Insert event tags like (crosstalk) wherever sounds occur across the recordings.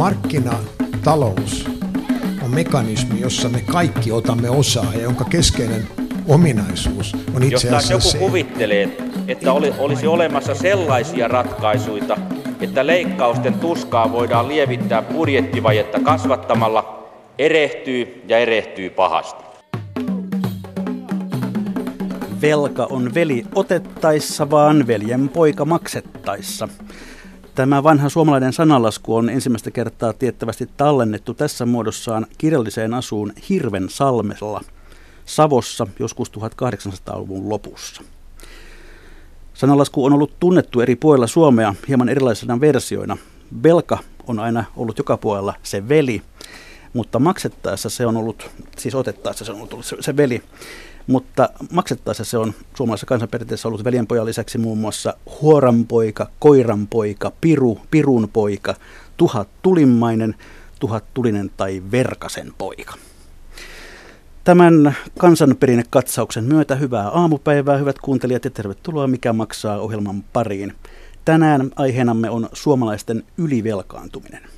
Markkinatalous on mekanismi, jossa me kaikki otamme osaa ja jonka keskeinen ominaisuus on itse Jos asiassa joku se, kuvittelee, että oli, olisi olemassa sellaisia ratkaisuja, että leikkausten tuskaa voidaan lievittää budjettivajetta kasvattamalla, erehtyy ja erehtyy pahasti. Velka on veli otettaessa, vaan veljen poika maksettaessa. Tämä vanha suomalainen sanalasku on ensimmäistä kertaa tiettävästi tallennettu tässä muodossaan kirjalliseen asuun Hirven salmella Savossa joskus 1800-luvun lopussa. Sanalasku on ollut tunnettu eri puolilla Suomea hieman erilaisina versioina. Velka on aina ollut joka puolella se veli, mutta maksettaessa se on ollut, siis otettaessa se on ollut se, se veli, mutta maksettaessa se on suomalaisessa kansanperinteessä ollut veljenpojan lisäksi muun muassa huoranpoika, koiranpoika, piru, pirunpoika, tuhat tulimmainen, tuhat tulinen tai verkasen poika. Tämän kansanperinnekatsauksen myötä hyvää aamupäivää, hyvät kuuntelijat, ja tervetuloa Mikä maksaa ohjelman pariin. Tänään aiheenamme on suomalaisten ylivelkaantuminen.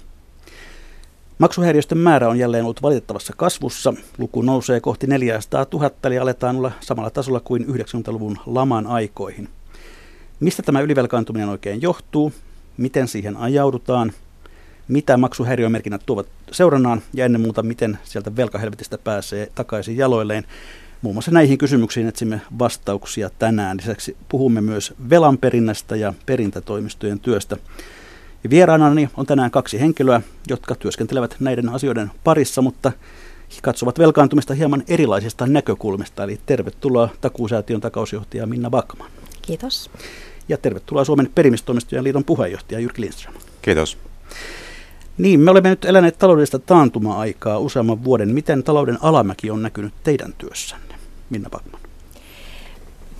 Maksuhäiriösten määrä on jälleen ollut valitettavassa kasvussa. Luku nousee kohti 400 000, eli aletaan olla samalla tasolla kuin 90-luvun laman aikoihin. Mistä tämä ylivelkaantuminen oikein johtuu? Miten siihen ajaudutaan? Mitä maksuhäiriömerkinnät tuovat seurannaan? Ja ennen muuta, miten sieltä velkahelvetistä pääsee takaisin jaloilleen? Muun muassa näihin kysymyksiin etsimme vastauksia tänään. Lisäksi puhumme myös velanperinnästä ja perintätoimistojen työstä. Ja vieraanani on tänään kaksi henkilöä, jotka työskentelevät näiden asioiden parissa, mutta katsovat velkaantumista hieman erilaisista näkökulmista. Eli tervetuloa Takuusäätiön takausjohtaja Minna Bakman. Kiitos. Ja tervetuloa Suomen perimistoimistojen liiton puheenjohtaja Jyrki Lindström. Kiitos. Niin, me olemme nyt eläneet taloudellista taantuma-aikaa useamman vuoden. Miten talouden alamäki on näkynyt teidän työssänne, Minna Bakman?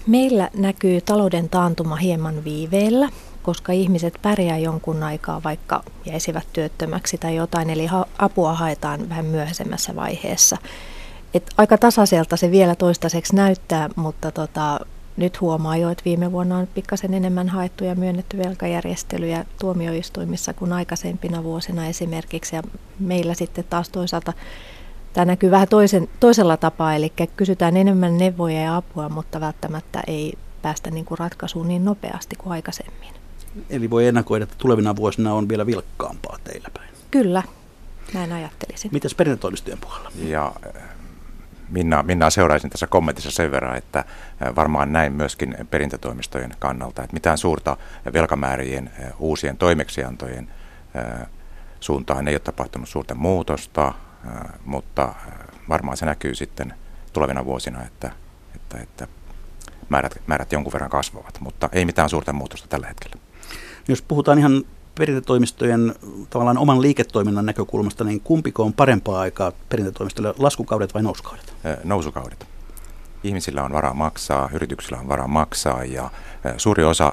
Meillä näkyy talouden taantuma hieman viiveellä, koska ihmiset pärjää jonkun aikaa, vaikka jäisivät työttömäksi tai jotain, eli ha- apua haetaan vähän myöhäisemmässä vaiheessa. Et aika tasaiselta se vielä toistaiseksi näyttää, mutta tota, nyt huomaa jo, että viime vuonna on pikkasen enemmän haettu ja myönnetty velkajärjestelyjä tuomioistuimissa kuin aikaisempina vuosina esimerkiksi. Ja meillä sitten taas toisaalta tämä näkyy vähän toisen, toisella tapaa, eli kysytään enemmän neuvoja ja apua, mutta välttämättä ei päästä niin kuin ratkaisuun niin nopeasti kuin aikaisemmin. Eli voi ennakoida, että tulevina vuosina on vielä vilkkaampaa teillä päin. Kyllä, näin ajattelisin. Mitäs perintätoimistojen puolella? Ja äh, Minna, Minna seuraisin tässä kommentissa sen verran, että äh, varmaan näin myöskin perintätoimistojen kannalta, että mitään suurta velkamäärien äh, uusien toimeksiantojen suuntaan ei ole tapahtunut suurta muutosta, mutta varmaan se näkyy sitten tulevina vuosina, että, että, että määrät, määrät jonkun verran kasvavat, mutta ei mitään suurta muutosta tällä hetkellä. Jos puhutaan ihan perintätoimistojen tavallaan oman liiketoiminnan näkökulmasta, niin kumpiko on parempaa aikaa perintätoimistolle, laskukaudet vai nousukaudet? Nousukaudet. Ihmisillä on varaa maksaa, yrityksillä on varaa maksaa ja suuri osa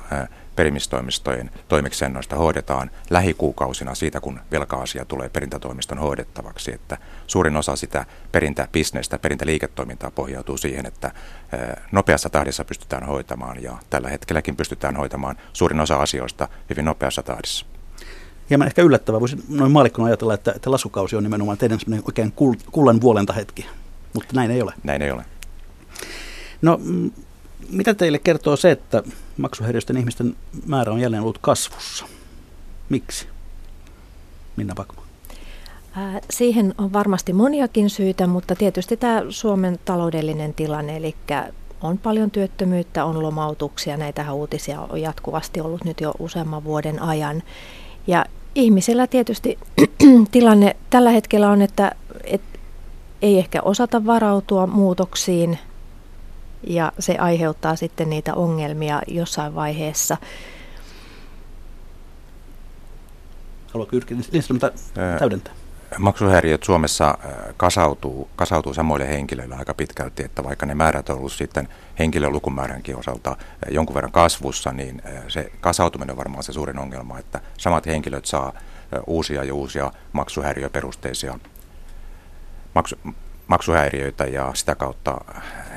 perimistoimistojen toimeksiannoista hoidetaan lähikuukausina siitä, kun velka-asia tulee perintätoimiston hoidettavaksi. Että suurin osa sitä perintäbisnestä, perintäliiketoimintaa pohjautuu siihen, että nopeassa tahdissa pystytään hoitamaan ja tällä hetkelläkin pystytään hoitamaan suurin osa asioista hyvin nopeassa tahdissa. Hieman ehkä yllättävää. Voisi noin maalikkona ajatella, että, että lasukausi on nimenomaan teidän oikein kullan vuolenta hetki, mutta näin ei ole. Näin ei ole. No mitä teille kertoo se, että maksuhäiriöisten ihmisten määrä on jälleen ollut kasvussa? Miksi? Minna Bakman. Siihen on varmasti moniakin syitä, mutta tietysti tämä Suomen taloudellinen tilanne, eli on paljon työttömyyttä, on lomautuksia, näitä uutisia on jatkuvasti ollut nyt jo useamman vuoden ajan. Ja ihmisillä tietysti (clears throat) tilanne tällä hetkellä on, että, että ei ehkä osata varautua muutoksiin, ja se aiheuttaa sitten niitä ongelmia jossain vaiheessa. Haluatko Jyrki Lindström täydentää? Maksuhäiriöt Suomessa kasautuu, kasautuu samoille henkilöille aika pitkälti, että vaikka ne määrät on ollut sitten henkilölukumääränkin osalta jonkun verran kasvussa, niin se kasautuminen on varmaan se suurin ongelma, että samat henkilöt saa uusia ja uusia maksuhäiriöperusteisia maksu, maksuhäiriöitä ja sitä kautta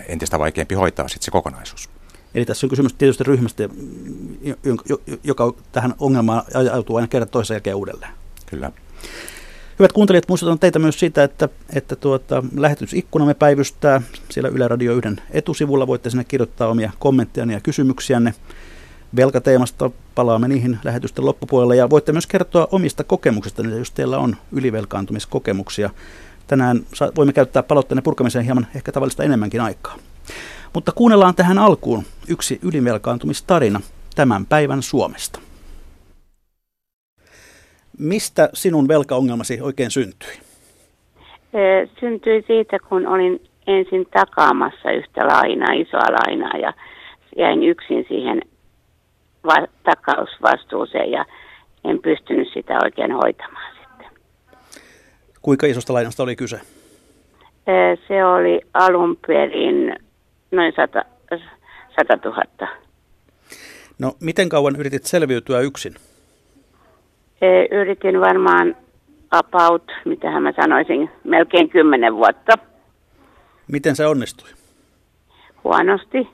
entistä vaikeampi hoitaa sitten se kokonaisuus. Eli tässä on kysymys tietysti ryhmästä, joka tähän ongelmaan ajautuu aina kerran toisen jälkeen uudelleen. Kyllä. Hyvät kuuntelijat, muistutan teitä myös siitä, että, että tuota, lähetysikkunamme päivystää siellä Yle Radio 1 etusivulla. Voitte sinne kirjoittaa omia kommentteja ja kysymyksiänne velkateemasta. Palaamme niihin lähetysten loppupuolella ja voitte myös kertoa omista kokemuksista, jos teillä on ylivelkaantumiskokemuksia. Tänään voimme käyttää palautteenne purkamiseen hieman ehkä tavallista enemmänkin aikaa. Mutta kuunnellaan tähän alkuun yksi ylivelkaantumistarina tämän päivän Suomesta. Mistä sinun velkaongelmasi oikein syntyi? Syntyi siitä, kun olin ensin takaamassa yhtä lainaa, isoa lainaa ja jäin yksin siihen va- takausvastuuseen ja en pystynyt sitä oikein hoitamaan. Kuinka isosta lainasta oli kyse? Se oli alun perin noin 100, 100 000. No, miten kauan yritit selviytyä yksin? Yritin varmaan about, mitä mä sanoisin, melkein kymmenen vuotta. Miten se onnistui? Huonosti.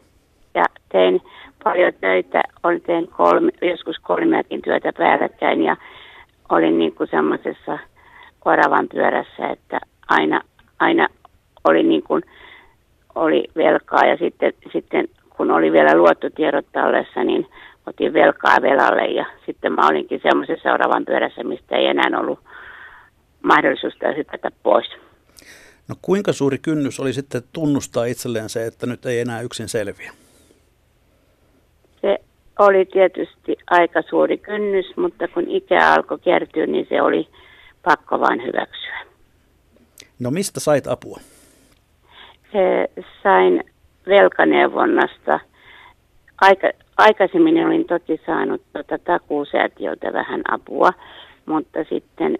Ja tein paljon töitä, olin tein kolme, joskus kolmeakin työtä päällekkäin ja olin niin kuin semmoisessa oravan pyörässä, että aina, aina oli niin kuin, oli velkaa ja sitten, sitten kun oli vielä luottotiedot tallessa, niin otin velkaa velalle ja sitten mä olinkin semmoisessa seuraavan pyörässä, mistä ei enää ollut mahdollisuutta hypätä pois. No kuinka suuri kynnys oli sitten tunnustaa itselleen se, että nyt ei enää yksin selviä? Se oli tietysti aika suuri kynnys, mutta kun ikä alkoi kertyä, niin se oli pakko vain hyväksyä. No mistä sait apua? Sain velkaneuvonnasta. Aika, aikaisemmin olin toki saanut tuota takuusäätiöltä vähän apua, mutta sitten,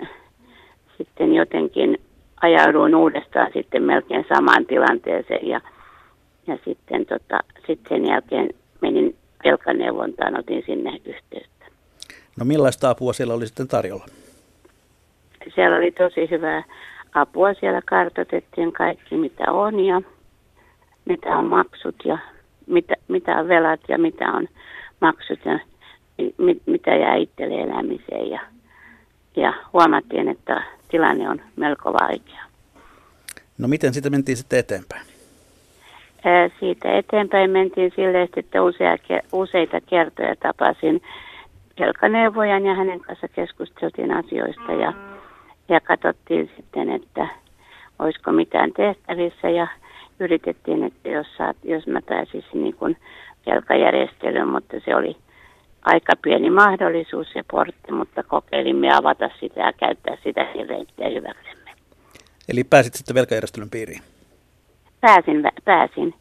sitten jotenkin ajauduin uudestaan sitten melkein samaan tilanteeseen ja, ja sitten, tota, sitten sen jälkeen menin velkaneuvontaan, otin sinne yhteyttä. No millaista apua siellä oli sitten tarjolla? Siellä oli tosi hyvää apua. Siellä kartoitettiin kaikki, mitä on ja mitä on maksut ja mitä, mitä on velat ja mitä on maksut ja mit, mitä jää itselle elämiseen. Ja, ja huomattiin, että tilanne on melko vaikea. No miten siitä mentiin sitten eteenpäin? Ää, siitä eteenpäin mentiin silleen, että usea, useita kertoja tapasin velkaneuvojan ja hänen kanssa keskusteltiin asioista ja, ja katsottiin sitten, että olisiko mitään tehtävissä ja yritettiin, että jos, saat, jos mä pääsisin niin kuin velkajärjestelyyn, mutta se oli aika pieni mahdollisuus se portti, mutta kokeilimme avata sitä ja käyttää sitä reittiä hyväksemme. Eli pääsit sitten velkajärjestelyn piiriin? Pääsin, pääsin.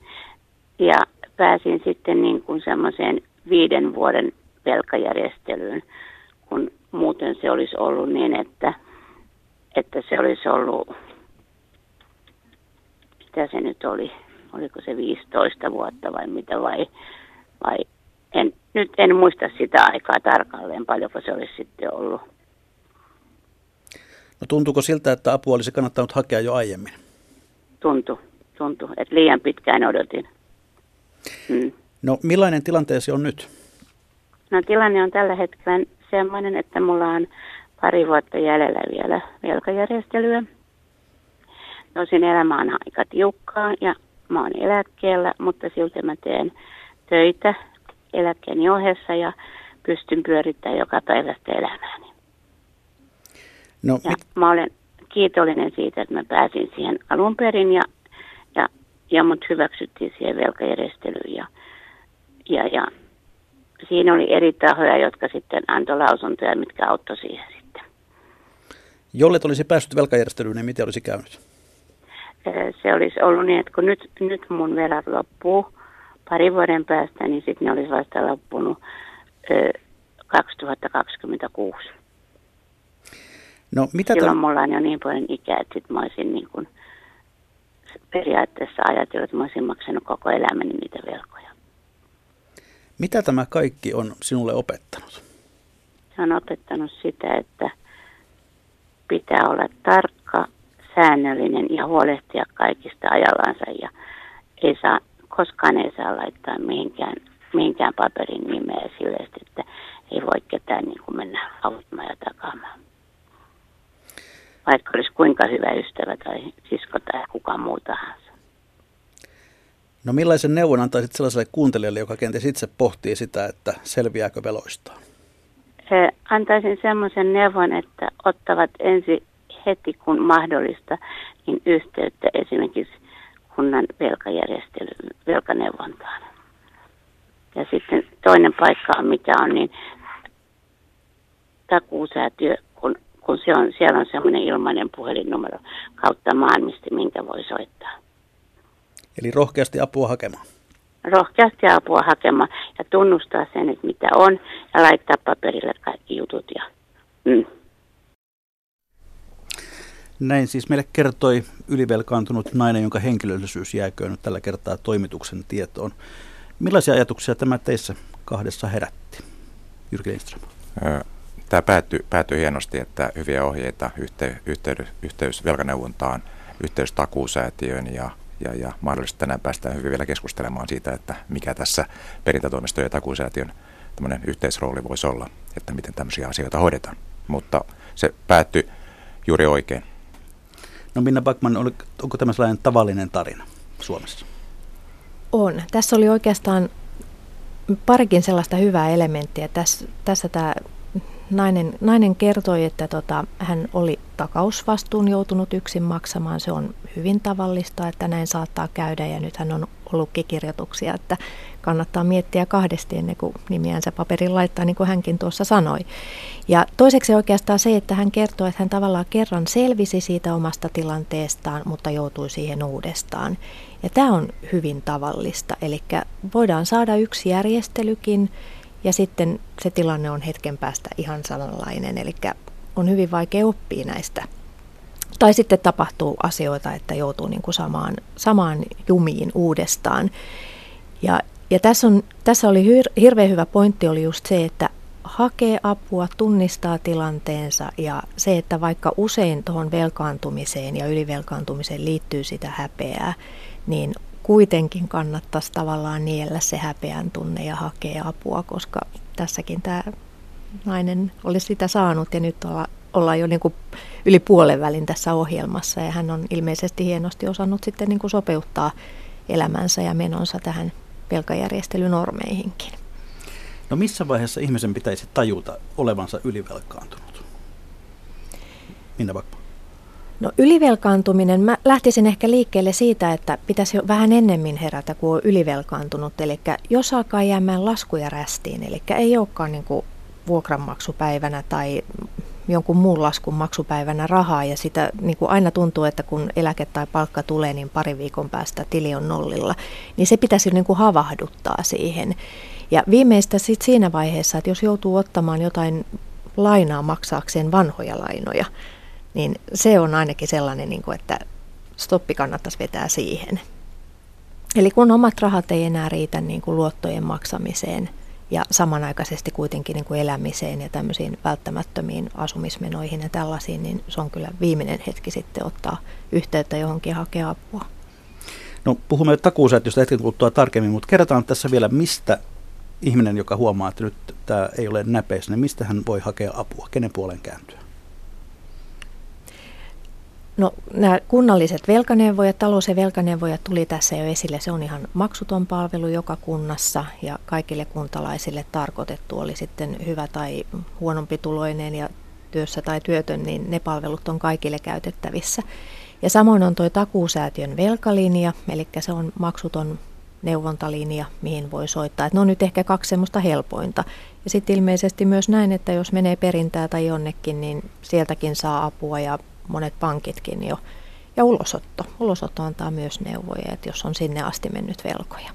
Ja pääsin sitten niin kuin semmoiseen viiden vuoden velkajärjestelyyn, kun muuten se olisi ollut niin, että, että se olisi ollut mitä se nyt oli, oliko se 15 vuotta vai mitä vai, vai en, nyt en muista sitä aikaa tarkalleen, paljonko se olisi sitten ollut. No tuntuuko siltä, että apua olisi kannattanut hakea jo aiemmin? Tuntu, tuntu, että liian pitkään odotin. Mm. No millainen tilanteesi on nyt? No tilanne on tällä hetkellä sellainen, että mulla on pari vuotta jäljellä vielä velkajärjestelyä. Tosin elämä on aika tiukkaa ja mä oon eläkkeellä, mutta silti mä teen töitä eläkkeeni ohessa ja pystyn pyörittämään joka päivästä elämääni. No, ja mit... mä olen kiitollinen siitä, että mä pääsin siihen alun perin ja, ja, ja mut hyväksyttiin siihen velkajärjestelyyn ja, ja, ja siinä oli eri tahoja, jotka sitten antoi lausuntoja, mitkä auttoi siihen. Jollet olisi päässyt velkajärjestelyyn, niin miten olisi käynyt? se olisi ollut niin, että kun nyt, nyt mun velat loppuu parin vuoden päästä, niin sitten ne olisi vasta loppunut ö, 2026. No, mitä Silloin tämän... mulla on jo niin paljon ikää, että sit mä olisin niin kuin periaatteessa ajatellut, että mä olisin maksanut koko elämäni niitä velkoja. Mitä tämä kaikki on sinulle opettanut? Se on opettanut sitä, että pitää olla tarkka säännöllinen ja huolehtia kaikista ajallansa ja ei saa, koskaan ei saa laittaa mihinkään, mihinkään paperin nimeä sille, että ei voi ketään niin kuin mennä auttamaan ja takaamaan. vaikka olisi kuinka hyvä ystävä tai sisko tai kuka muu tahansa. No millaisen neuvon antaisit sellaiselle kuuntelijalle, joka kenties itse pohtii sitä, että selviääkö veloistaan? Antaisin semmoisen neuvon, että ottavat ensi heti kun mahdollista niin yhteyttä esimerkiksi kunnan velkajärjestely, velkaneuvontaan. Ja sitten toinen paikka on, mikä on, niin takuusäätiö, kun, kun se on, siellä on semmoinen ilmainen puhelinnumero kautta maan, mistä minkä voi soittaa. Eli rohkeasti apua hakemaan. Rohkeasti apua hakemaan ja tunnustaa sen, että mitä on ja laittaa paperille kaikki jutut. Ja, mm. Näin siis meille kertoi ylivelkaantunut nainen, jonka henkilöllisyys jääköön nyt tällä kertaa toimituksen tietoon. Millaisia ajatuksia tämä teissä kahdessa herätti? Jyrki Lindström. Tämä päättyi, päättyi hienosti, että hyviä ohjeita yhtey, yhteys, yhteys velkaneuvontaan, yhteys takuusäätiöön ja, ja, ja mahdollisesti tänään päästään hyvin vielä keskustelemaan siitä, että mikä tässä perintätoimisto ja takuusäätiön yhteisrooli voisi olla, että miten tämmöisiä asioita hoidetaan. Mutta se päättyi juuri oikein. No Minna Backman, onko tämä sellainen tavallinen tarina Suomessa? On. Tässä oli oikeastaan parikin sellaista hyvää elementtiä. Tässä, tässä tämä nainen, nainen kertoi, että tota, hän oli takausvastuun joutunut yksin maksamaan. Se on hyvin tavallista, että näin saattaa käydä ja nyt hän on ollutkin kirjoituksia, että kannattaa miettiä kahdesti ennen kuin nimiänsä paperin laittaa, niin kuin hänkin tuossa sanoi. Ja toiseksi oikeastaan se, että hän kertoi, että hän tavallaan kerran selvisi siitä omasta tilanteestaan, mutta joutui siihen uudestaan. Ja tämä on hyvin tavallista, eli voidaan saada yksi järjestelykin, ja sitten se tilanne on hetken päästä ihan samanlainen, eli on hyvin vaikea oppia näistä. Tai sitten tapahtuu asioita, että joutuu niin kuin samaan, samaan jumiin uudestaan. Ja, ja tässä, on, tässä oli hir, hirveän hyvä pointti oli just se, että hakee apua, tunnistaa tilanteensa ja se, että vaikka usein tuohon velkaantumiseen ja ylivelkaantumiseen liittyy sitä häpeää, niin kuitenkin kannattaisi tavallaan niellä se häpeän tunne ja hakea apua, koska tässäkin tämä nainen olisi sitä saanut ja nyt olla, ollaan jo niin kuin yli puolen välin tässä ohjelmassa ja hän on ilmeisesti hienosti osannut sitten niin kuin sopeuttaa elämänsä ja menonsa tähän velkajärjestelynormeihinkin. No missä vaiheessa ihmisen pitäisi tajuta olevansa ylivelkaantunut? Minä vaikka? No ylivelkaantuminen, mä lähtisin ehkä liikkeelle siitä, että pitäisi vähän ennemmin herätä, kun on ylivelkaantunut. Eli jos alkaa jäämään laskuja rästiin, eli ei olekaan niin kuin vuokranmaksupäivänä tai jonkun muun laskun maksupäivänä rahaa ja sitä niin kuin aina tuntuu, että kun eläke tai palkka tulee, niin pari viikon päästä tili on nollilla, niin se pitäisi niin kuin havahduttaa siihen. Ja viimeistä sitten siinä vaiheessa, että jos joutuu ottamaan jotain lainaa maksaakseen vanhoja lainoja, niin se on ainakin sellainen, niin kuin, että stoppi kannattaisi vetää siihen. Eli kun omat rahat ei enää riitä niin kuin luottojen maksamiseen ja samanaikaisesti kuitenkin niin kuin elämiseen ja tämmöisiin välttämättömiin asumismenoihin ja tällaisiin, niin se on kyllä viimeinen hetki sitten ottaa yhteyttä johonkin hakea apua. No puhumme takuusäätiöstä hetken kuluttua tarkemmin, mutta kerrotaan tässä vielä, mistä ihminen, joka huomaa, että nyt tämä ei ole näpeissä, niin mistä hän voi hakea apua, kenen puolen kääntyä? No nämä kunnalliset velkaneuvojat, talous- ja velkaneuvojat tuli tässä jo esille. Se on ihan maksuton palvelu joka kunnassa ja kaikille kuntalaisille tarkoitettu, oli sitten hyvä tai huonompi tuloinen ja työssä tai työtön, niin ne palvelut on kaikille käytettävissä. Ja samoin on tuo takuusäätiön velkalinja, eli se on maksuton neuvontalinja, mihin voi soittaa. Et ne on nyt ehkä kaksi semmoista helpointa. Ja sitten ilmeisesti myös näin, että jos menee perintää tai jonnekin, niin sieltäkin saa apua ja monet pankitkin jo. Ja ulosotto. Ulosotto antaa myös neuvoja, että jos on sinne asti mennyt velkoja.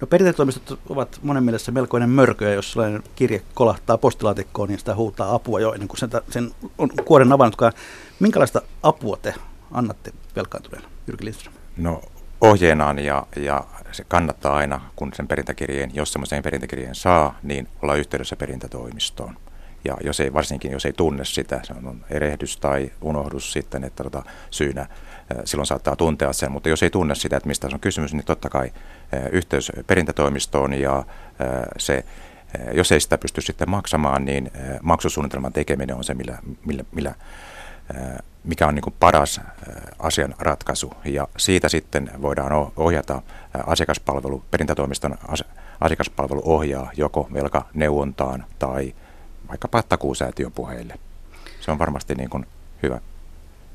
No perintätoimistot ovat monen mielessä melkoinen mörkö, ja jos sellainen kirje kolahtaa postilaatikkoon, niin sitä huutaa apua jo ennen kuin sen, sen on kuoren avannutkaan. Minkälaista apua te annatte velkaantuneena, Jyrki Lindström? No ohjeenaan ja, ja se kannattaa aina, kun sen perintäkirjeen, jos semmoisen perintäkirjeen saa, niin olla yhteydessä perintätoimistoon. Ja jos ei, varsinkin jos ei tunne sitä, se on erehdys tai unohdus sitten, että tota, syynä silloin saattaa tuntea sen, mutta jos ei tunne sitä, että mistä on kysymys, niin totta kai yhteys perintätoimistoon ja se, jos ei sitä pysty sitten maksamaan, niin maksusuunnitelman tekeminen on se, millä, millä, millä mikä on niin kuin paras asian ratkaisu. Ja siitä sitten voidaan ohjata asiakaspalvelu, perintätoimiston asiakaspalvelu ohjaa joko velkaneuvontaan tai vaikkapa takuusäätiön puheille. Se on varmasti niin kuin hyvä.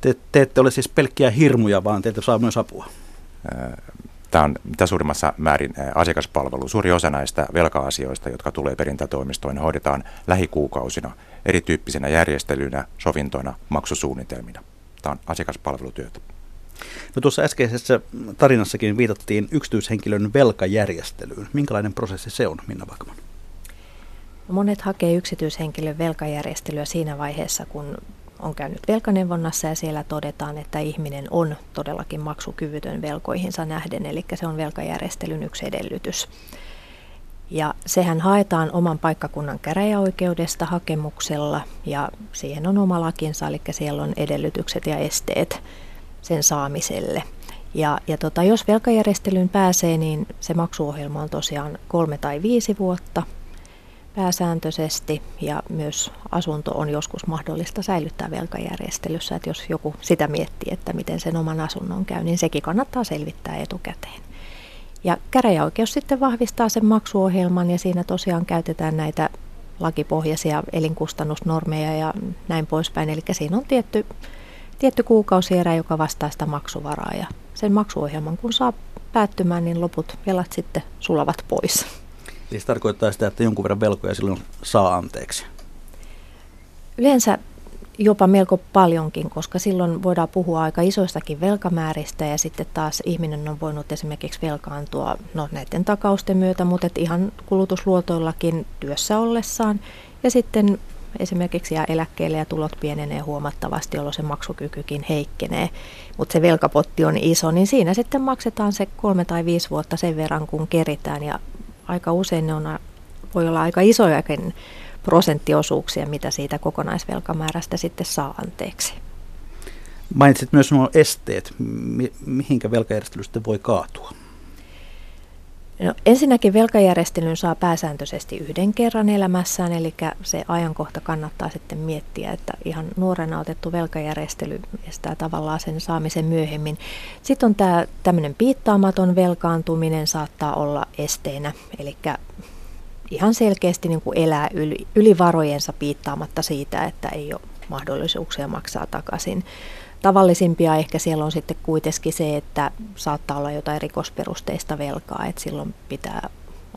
Te, te ette ole siis pelkkiä hirmuja, vaan teiltä saa myös apua. Tämä on mitä suurimmassa määrin asiakaspalvelu. Suuri osa näistä velka-asioista, jotka tulee perintätoimistoon, hoidetaan lähikuukausina erityyppisinä järjestelyinä, sovintoina, maksusuunnitelmina. Tämä on asiakaspalvelutyötä. No tuossa äskeisessä tarinassakin viitattiin yksityishenkilön velkajärjestelyyn. Minkälainen prosessi se on, Minna Vakman? Monet hakee yksityishenkilön velkajärjestelyä siinä vaiheessa, kun on käynyt velkaneuvonnassa ja siellä todetaan, että ihminen on todellakin maksukyvytön velkoihinsa nähden, eli se on velkajärjestelyn yksi edellytys. Ja sehän haetaan oman paikkakunnan käräjäoikeudesta hakemuksella ja siihen on oma lakinsa, eli siellä on edellytykset ja esteet sen saamiselle. Ja, ja tota, jos velkajärjestelyyn pääsee, niin se maksuohjelma on tosiaan kolme tai viisi vuotta pääsääntöisesti ja myös asunto on joskus mahdollista säilyttää velkajärjestelyssä, että jos joku sitä miettii, että miten sen oman asunnon käy, niin sekin kannattaa selvittää etukäteen. Ja käräjäoikeus sitten vahvistaa sen maksuohjelman ja siinä tosiaan käytetään näitä lakipohjaisia elinkustannusnormeja ja näin poispäin. Eli siinä on tietty, tietty kuukausierä, joka vastaa sitä maksuvaraa ja sen maksuohjelman kun saa päättymään, niin loput velat sitten sulavat pois. Eli se tarkoittaa sitä, että jonkun verran velkoja silloin saa anteeksi. Yleensä jopa melko paljonkin, koska silloin voidaan puhua aika isoistakin velkamääristä ja sitten taas ihminen on voinut esimerkiksi velkaantua no, näiden takausten myötä, mutta ihan kulutusluotoillakin työssä ollessaan ja sitten esimerkiksi jää eläkkeelle ja tulot pienenee huomattavasti, jolloin se maksukykykin heikkenee, mutta se velkapotti on iso, niin siinä sitten maksetaan se kolme tai viisi vuotta sen verran, kun keritään ja aika usein ne on, voi olla aika isojakin prosenttiosuuksia, mitä siitä kokonaisvelkamäärästä sitten saa anteeksi. Mainitsit myös nuo esteet. Mi- mihinkä velkajärjestelystä voi kaatua? No, ensinnäkin velkajärjestelyn saa pääsääntöisesti yhden kerran elämässään, eli se ajankohta kannattaa sitten miettiä, että ihan nuorena otettu velkajärjestely estää tavallaan sen saamisen myöhemmin. Sitten on tämä tämmöinen piittaamaton velkaantuminen saattaa olla esteenä, eli ihan selkeästi niin kuin elää yli, yli varojensa piittaamatta siitä, että ei ole mahdollisuuksia maksaa takaisin. Tavallisimpia ehkä siellä on sitten kuitenkin se, että saattaa olla jotain rikosperusteista velkaa, että silloin pitää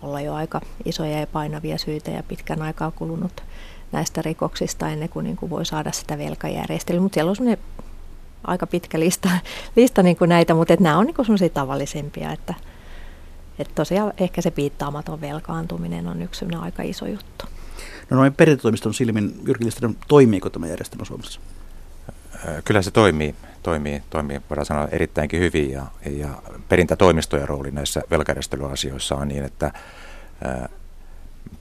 olla jo aika isoja ja painavia syitä ja pitkän aikaa kulunut näistä rikoksista ennen kuin, niin kuin voi saada sitä velkajärjestelyä. Mutta siellä on aika pitkä lista, (laughs) lista niin kuin näitä, mutta että nämä on niin sellaisia tavallisempia, että, että tosiaan ehkä se piittaamaton velkaantuminen on yksi aika iso juttu. No noin perintätoimiston silmin, Jyrki Listanen, toimiiko tämä järjestelmä Suomessa? Kyllä se toimii, toimii, toimii voidaan sanoa erittäinkin hyvin ja, ja perintätoimistojen rooli näissä velkajärjestelyasioissa on niin, että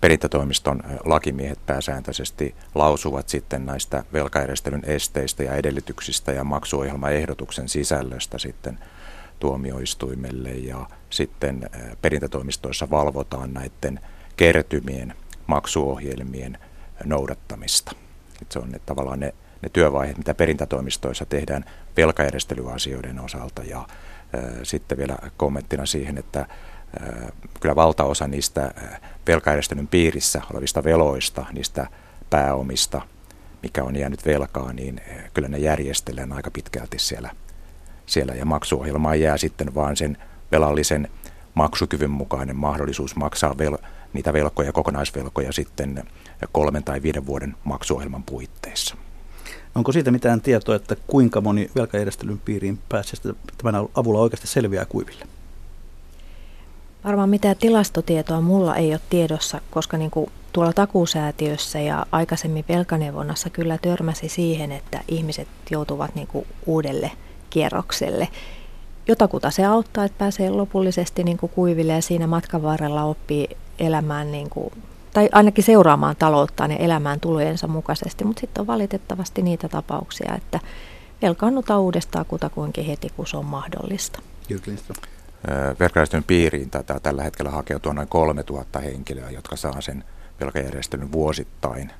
perintätoimiston lakimiehet pääsääntöisesti lausuvat sitten näistä velkajärjestelyn esteistä ja edellytyksistä ja maksuohjelmaehdotuksen sisällöstä sitten tuomioistuimelle ja sitten perintätoimistoissa valvotaan näiden kertymien maksuohjelmien noudattamista. Et se on ne, tavallaan ne ne työvaiheet, mitä perintätoimistoissa tehdään velkajärjestelyasioiden osalta. Ja sitten vielä kommenttina siihen, että kyllä valtaosa niistä velkajärjestelyn piirissä olevista veloista, niistä pääomista, mikä on jäänyt velkaa, niin kyllä ne järjestellään aika pitkälti siellä, siellä. Ja maksuohjelmaan jää sitten vaan sen velallisen maksukyvyn mukainen mahdollisuus maksaa vel- niitä velkoja, kokonaisvelkoja sitten kolmen tai viiden vuoden maksuohjelman puitteissa. Onko siitä mitään tietoa, että kuinka moni velkajärjestelyn piiriin pääsee tämän avulla oikeasti selviää kuiville? Varmaan mitään tilastotietoa mulla ei ole tiedossa, koska niin kuin tuolla takuusäätiössä ja aikaisemmin velkaneuvonnassa kyllä törmäsi siihen, että ihmiset joutuvat niin kuin uudelle kierrokselle. Jotakuta se auttaa, että pääsee lopullisesti niin kuin kuiville ja siinä matkan varrella oppii elämään niin kuin tai ainakin seuraamaan talouttaan ja elämään tulojensa mukaisesti, mutta sitten on valitettavasti niitä tapauksia, että velkaannutaan uudestaan kutakuinkin heti, kun se on mahdollista. Velkajärjestelyn piiriin taitaa tällä hetkellä hakeutua noin 3000 henkilöä, jotka saa sen velkajärjestelyn vuosittain.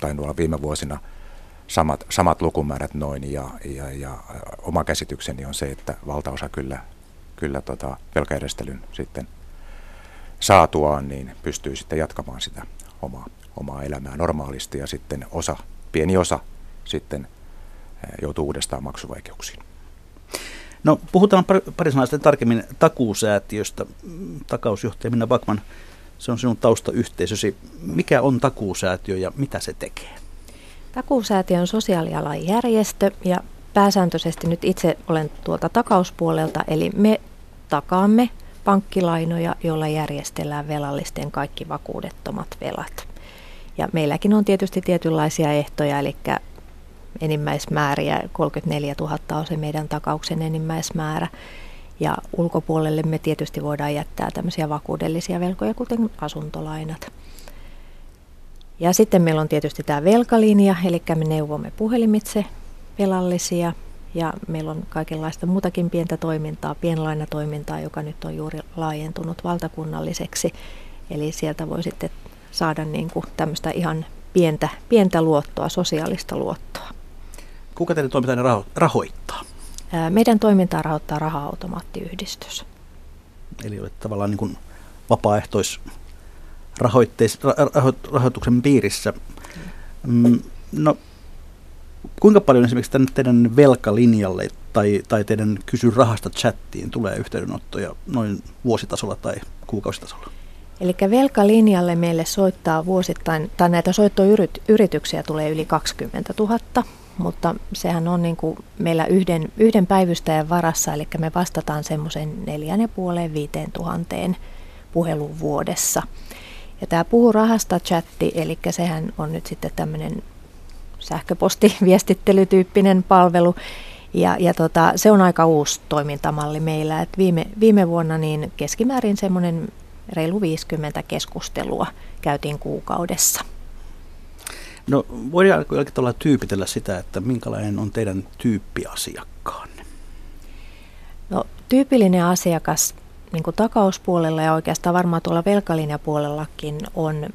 Tai nuolla viime vuosina samat, samat lukumäärät noin ja, ja, ja oma käsitykseni on se, että valtaosa kyllä, kyllä tota velkajärjestelyn sitten saatuaan, niin pystyy sitten jatkamaan sitä omaa, omaa elämää normaalisti ja sitten osa, pieni osa sitten joutuu uudestaan maksuvaikeuksiin. No puhutaan pari, sanaa sitten tarkemmin takuusäätiöstä. Takausjohtaja Minna Bakman, se on sinun taustayhteisösi. Mikä on takuusäätiö ja mitä se tekee? Takuusäätiö on sosiaalialan järjestö ja pääsääntöisesti nyt itse olen tuolta takauspuolelta, eli me takaamme pankkilainoja, joilla järjestellään velallisten kaikki vakuudettomat velat. Ja meilläkin on tietysti tietynlaisia ehtoja, eli enimmäismääriä, 34 000 on se meidän takauksen enimmäismäärä. Ja ulkopuolelle me tietysti voidaan jättää tämmöisiä vakuudellisia velkoja, kuten asuntolainat. Ja sitten meillä on tietysti tämä velkalinja, eli me neuvomme puhelimitse velallisia ja meillä on kaikenlaista muutakin pientä toimintaa, pienlainatoimintaa, joka nyt on juuri laajentunut valtakunnalliseksi. Eli sieltä voi sitten saada niin kuin tämmöistä ihan pientä, pientä luottoa, sosiaalista luottoa. Kuka teidän toimintanne raho- rahoittaa? Meidän toimintaa rahoittaa raha-automaattiyhdistys. Eli olet tavallaan niin kuin vapaaehtois rahoituksen piirissä. Mm, no, kuinka paljon esimerkiksi tänne teidän velkalinjalle tai, tai teidän kysy rahasta chattiin tulee yhteydenottoja noin vuositasolla tai kuukausitasolla? Eli velkalinjalle meille soittaa vuosittain, tai näitä soittoyrityksiä tulee yli 20 000, mutta sehän on niin kuin meillä yhden, yhden päivystäjän varassa, eli me vastataan semmoisen neljän ja puoleen viiteen tuhanteen puhelun vuodessa. Ja tämä Puhu rahasta chatti, eli sehän on nyt sitten tämmöinen sähköpostiviestittelytyyppinen palvelu. Ja, ja tota, se on aika uusi toimintamalli meillä. Et viime, viime vuonna niin keskimäärin semmoinen reilu 50 keskustelua käytiin kuukaudessa. No voidaanko jollakin tavalla tyypitellä sitä, että minkälainen on teidän tyyppiasiakkaanne? No tyypillinen asiakas niin kuin takauspuolella ja oikeastaan varmaan tuolla velkalinjapuolellakin on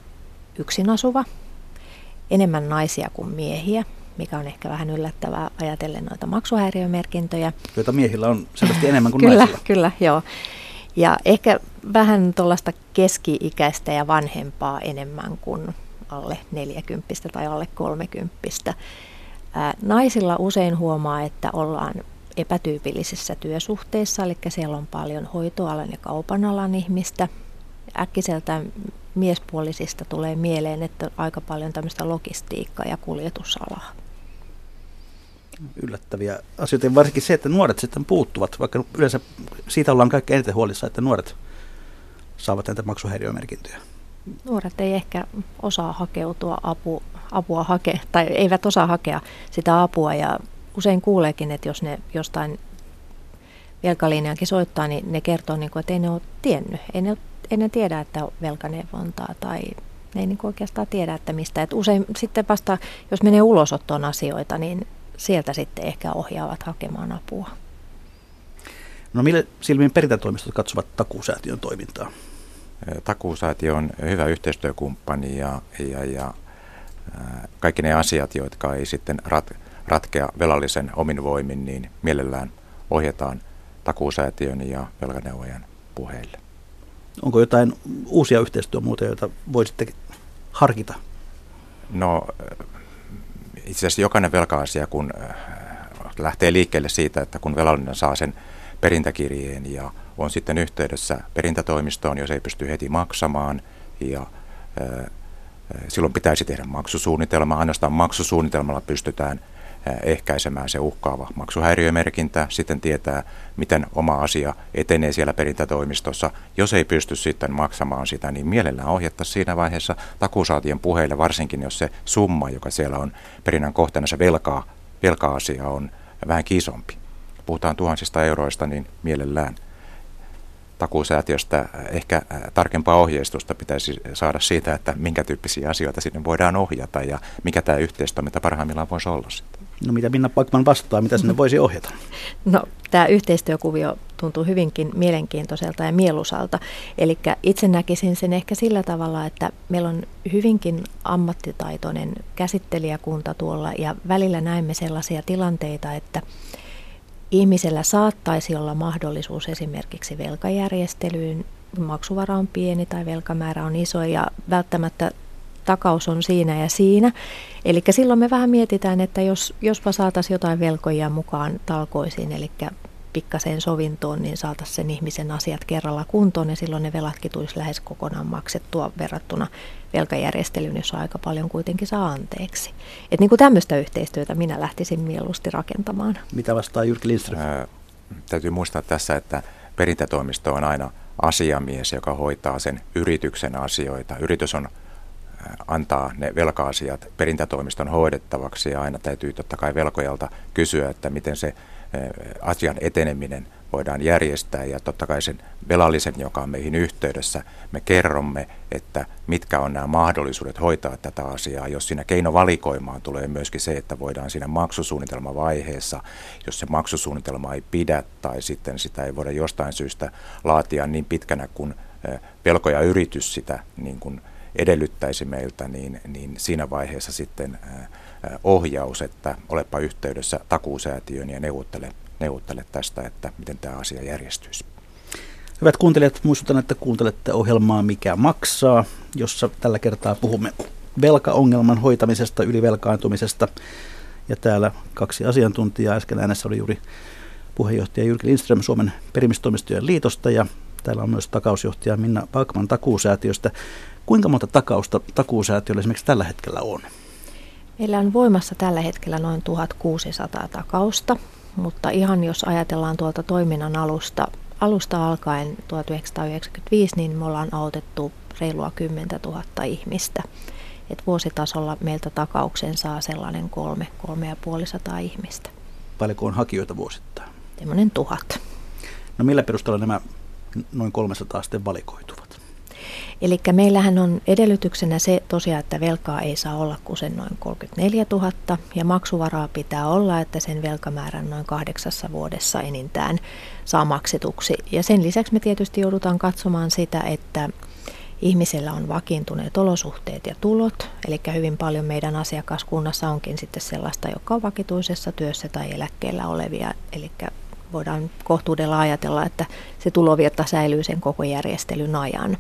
yksin asuva, enemmän naisia kuin miehiä, mikä on ehkä vähän yllättävää ajatellen noita maksuhäiriömerkintöjä. Joita miehillä on selvästi enemmän kuin (laughs) kyllä, naisilla. Kyllä, joo. Ja ehkä vähän tuollaista keski-ikäistä ja vanhempaa enemmän kuin alle 40 tai alle 30. Naisilla usein huomaa, että ollaan epätyypillisissä työsuhteissa, eli siellä on paljon hoitoalan ja kaupan alan ihmistä. Äkkiseltä miespuolisista tulee mieleen, että aika paljon tämmöistä logistiikkaa ja kuljetusalaa. Yllättäviä asioita, varsinkin se, että nuoret sitten puuttuvat, vaikka yleensä siitä ollaan kaikkein eniten huolissa, että nuoret saavat näitä maksuhäiriömerkintöjä. Nuoret ei ehkä osaa hakeutua apu, apua hake, tai eivät osaa hakea sitä apua ja usein kuuleekin, että jos ne jostain velkalinjankin soittaa, niin ne kertoo, niin kuin, että ei ne ole tiennyt. Ei ne, ei ne tiedä, että on velkaneuvontaa tai ne ei niin kuin oikeastaan tiedä, että mistä. Et usein sitten vasta, jos menee ulosottoon asioita, niin sieltä sitten ehkä ohjaavat hakemaan apua. No mille silmin perintätoimistot katsovat takuusäätiön toimintaa? Takuusäätiö on hyvä yhteistyökumppani ja, ja, ja kaikki ne asiat, jotka ei sitten rat, ratkea velallisen omin voimin, niin mielellään ohjataan takuusäätiön ja velkaneuvojan puheille. Onko jotain uusia yhteistyömuotoja, joita voisitte harkita? No itse asiassa jokainen velka-asia, kun äh, lähtee liikkeelle siitä, että kun velallinen saa sen perintäkirjeen ja on sitten yhteydessä perintätoimistoon, jos ei pysty heti maksamaan ja äh, silloin pitäisi tehdä maksusuunnitelma. Ainoastaan maksusuunnitelmalla pystytään ehkäisemään se uhkaava maksuhäiriömerkintä, sitten tietää, miten oma asia etenee siellä perintätoimistossa. Jos ei pysty sitten maksamaan sitä, niin mielellään ohjatta siinä vaiheessa takuusaatien puheille, varsinkin jos se summa, joka siellä on perinnän kohteena, se velkaa, velka-asia on vähän kisompi. Puhutaan tuhansista euroista, niin mielellään takuusäätiöstä ehkä tarkempaa ohjeistusta pitäisi saada siitä, että minkä tyyppisiä asioita sinne voidaan ohjata ja mikä tämä yhteistoiminta parhaimmillaan voisi olla sitten. No mitä Minna Pakman vastaa, mitä sinne voisi ohjata? No tämä yhteistyökuvio tuntuu hyvinkin mielenkiintoiselta ja mieluisalta. Eli itse näkisin sen ehkä sillä tavalla, että meillä on hyvinkin ammattitaitoinen käsittelijäkunta tuolla ja välillä näemme sellaisia tilanteita, että ihmisellä saattaisi olla mahdollisuus esimerkiksi velkajärjestelyyn, maksuvara on pieni tai velkamäärä on iso ja välttämättä takaus on siinä ja siinä. Eli silloin me vähän mietitään, että jos, jospa saataisiin jotain velkoja mukaan talkoisiin, eli pikkaseen sovintoon, niin saataisiin sen ihmisen asiat kerralla kuntoon ja silloin ne velatkin tulisi lähes kokonaan maksettua verrattuna velkajärjestelyyn, jossa aika paljon kuitenkin saa anteeksi. Et niin kuin tämmöistä yhteistyötä minä lähtisin mieluusti rakentamaan. Mitä vastaa Jyrki Lindström? Ää, täytyy muistaa tässä, että perintätoimisto on aina asiamies, joka hoitaa sen yrityksen asioita. Yritys on antaa ne velka-asiat perintätoimiston hoidettavaksi ja aina täytyy totta kai velkojalta kysyä, että miten se asian eteneminen voidaan järjestää ja totta kai sen velallisen, joka on meihin yhteydessä, me kerromme, että mitkä on nämä mahdollisuudet hoitaa tätä asiaa. Jos siinä keinovalikoimaan tulee myöskin se, että voidaan siinä maksusuunnitelmavaiheessa, jos se maksusuunnitelma ei pidä tai sitten sitä ei voida jostain syystä laatia niin pitkänä kuin pelkoja yritys sitä niin kuin edellyttäisi meiltä, niin, niin siinä vaiheessa sitten ohjaus, että olepa yhteydessä takuusäätiön ja neuvottele, neuvottele tästä, että miten tämä asia järjestyisi. Hyvät kuuntelijat, muistutan, että kuuntelette ohjelmaa Mikä maksaa, jossa tällä kertaa puhumme velkaongelman hoitamisesta, ylivelkaantumisesta. Ja täällä kaksi asiantuntijaa. Äsken äänessä oli juuri puheenjohtaja Jyrki Lindström Suomen perimistoimistojen liitosta ja täällä on myös takausjohtaja Minna Pakman takuusäätiöstä. Kuinka monta takausta takuusäätiöllä esimerkiksi tällä hetkellä on? Meillä on voimassa tällä hetkellä noin 1600 takausta, mutta ihan jos ajatellaan tuolta toiminnan alusta, alusta alkaen 1995, niin me ollaan autettu reilua 10 000 ihmistä. Et vuositasolla meiltä takauksen saa sellainen kolme, kolme ja puolisataa ihmistä. Paljonko on hakijoita vuosittain? Semmoinen tuhat. No millä perusteella nämä noin 300 sitten valikoituvat? Eli meillähän on edellytyksenä se tosiaan, että velkaa ei saa olla kuin sen noin 34 000 ja maksuvaraa pitää olla, että sen velkamäärän noin kahdeksassa vuodessa enintään saa maksetuksi. Ja sen lisäksi me tietysti joudutaan katsomaan sitä, että ihmisellä on vakiintuneet olosuhteet ja tulot, eli hyvin paljon meidän asiakaskunnassa onkin sitten sellaista, joka on vakituisessa työssä tai eläkkeellä olevia, eli voidaan kohtuudella ajatella, että se tulovirta säilyy sen koko järjestelyn ajan.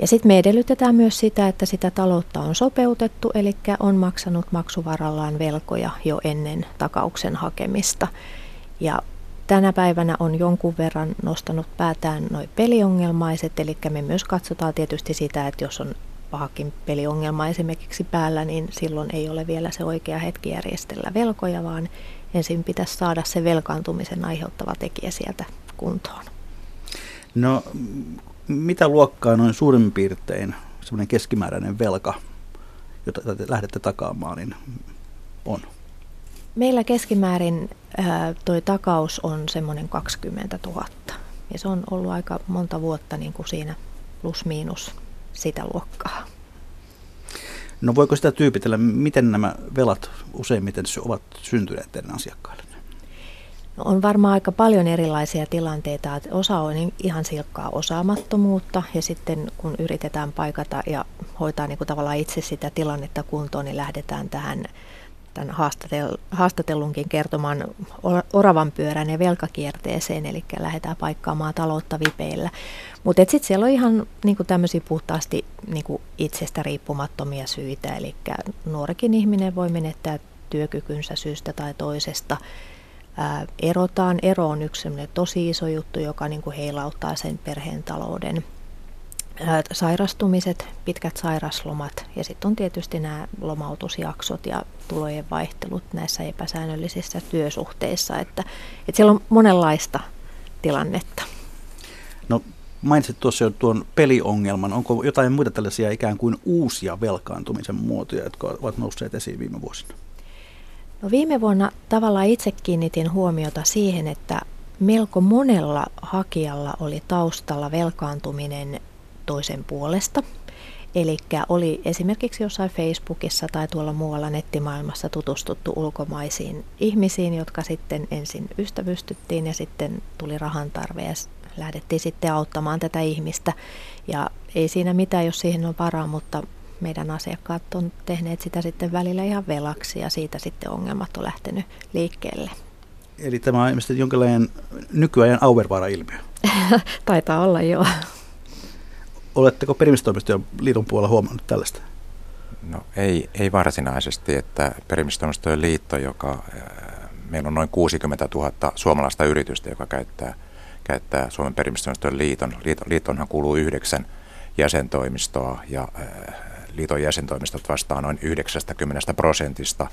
Ja sitten me edellytetään myös sitä, että sitä taloutta on sopeutettu, eli on maksanut maksuvarallaan velkoja jo ennen takauksen hakemista. Ja tänä päivänä on jonkun verran nostanut päätään noin peliongelmaiset, eli me myös katsotaan tietysti sitä, että jos on pahakin peliongelma esimerkiksi päällä, niin silloin ei ole vielä se oikea hetki järjestellä velkoja, vaan ensin pitäisi saada se velkaantumisen aiheuttava tekijä sieltä kuntoon. No mitä luokkaa noin suurin piirtein semmoinen keskimääräinen velka, jota te lähdette takaamaan, niin on? Meillä keskimäärin ää, toi takaus on semmoinen 20 000 ja se on ollut aika monta vuotta niin kuin siinä plus miinus sitä luokkaa. No voiko sitä tyypitellä, miten nämä velat useimmiten ovat syntyneet teidän asiakkaille? On varmaan aika paljon erilaisia tilanteita, että osa on ihan silkkaa osaamattomuutta ja sitten kun yritetään paikata ja hoitaa niin kuin tavallaan itse sitä tilannetta kuntoon, niin lähdetään tähän tämän haastatellunkin kertomaan oravan pyörän ja velkakierteeseen, eli lähdetään paikkaamaan taloutta vipeillä. Mutta sitten siellä on ihan niin tämmöisiä puhtaasti niin itsestä riippumattomia syitä, eli nuorikin ihminen voi menettää työkykynsä syystä tai toisesta – erotaan. Ero on yksi tosi iso juttu, joka niin kuin heilauttaa sen perheen talouden. Sairastumiset, pitkät sairaslomat ja sitten on tietysti nämä lomautusjaksot ja tulojen vaihtelut näissä epäsäännöllisissä työsuhteissa. Että, että siellä on monenlaista tilannetta. No mainitsit tuossa jo tuon peliongelman. Onko jotain muita tällaisia ikään kuin uusia velkaantumisen muotoja, jotka ovat nousseet esiin viime vuosina? No viime vuonna tavallaan itse kiinnitin huomiota siihen, että melko monella hakijalla oli taustalla velkaantuminen toisen puolesta. Eli oli esimerkiksi jossain Facebookissa tai tuolla muualla nettimaailmassa tutustuttu ulkomaisiin ihmisiin, jotka sitten ensin ystävystyttiin ja sitten tuli rahan tarve ja lähdettiin sitten auttamaan tätä ihmistä. Ja ei siinä mitään, jos siihen on varaa, mutta meidän asiakkaat on tehneet sitä sitten välillä ihan velaksi ja siitä sitten ongelmat on lähtenyt liikkeelle. Eli tämä on ilmeisesti jonkinlainen nykyajan Auervaara-ilmiö. (laughs) Taitaa olla, joo. Oletteko perimistoimistojen liiton puolella huomannut tällaista? No ei, ei varsinaisesti, että perimistoimistojen liitto, joka äh, meillä on noin 60 000 suomalaista yritystä, joka käyttää, käyttää Suomen perimistoimistojen liiton. Liiton. Liitonhan kuuluu yhdeksän jäsentoimistoa ja äh, liiton jäsentoimistot vastaa noin 90 prosentista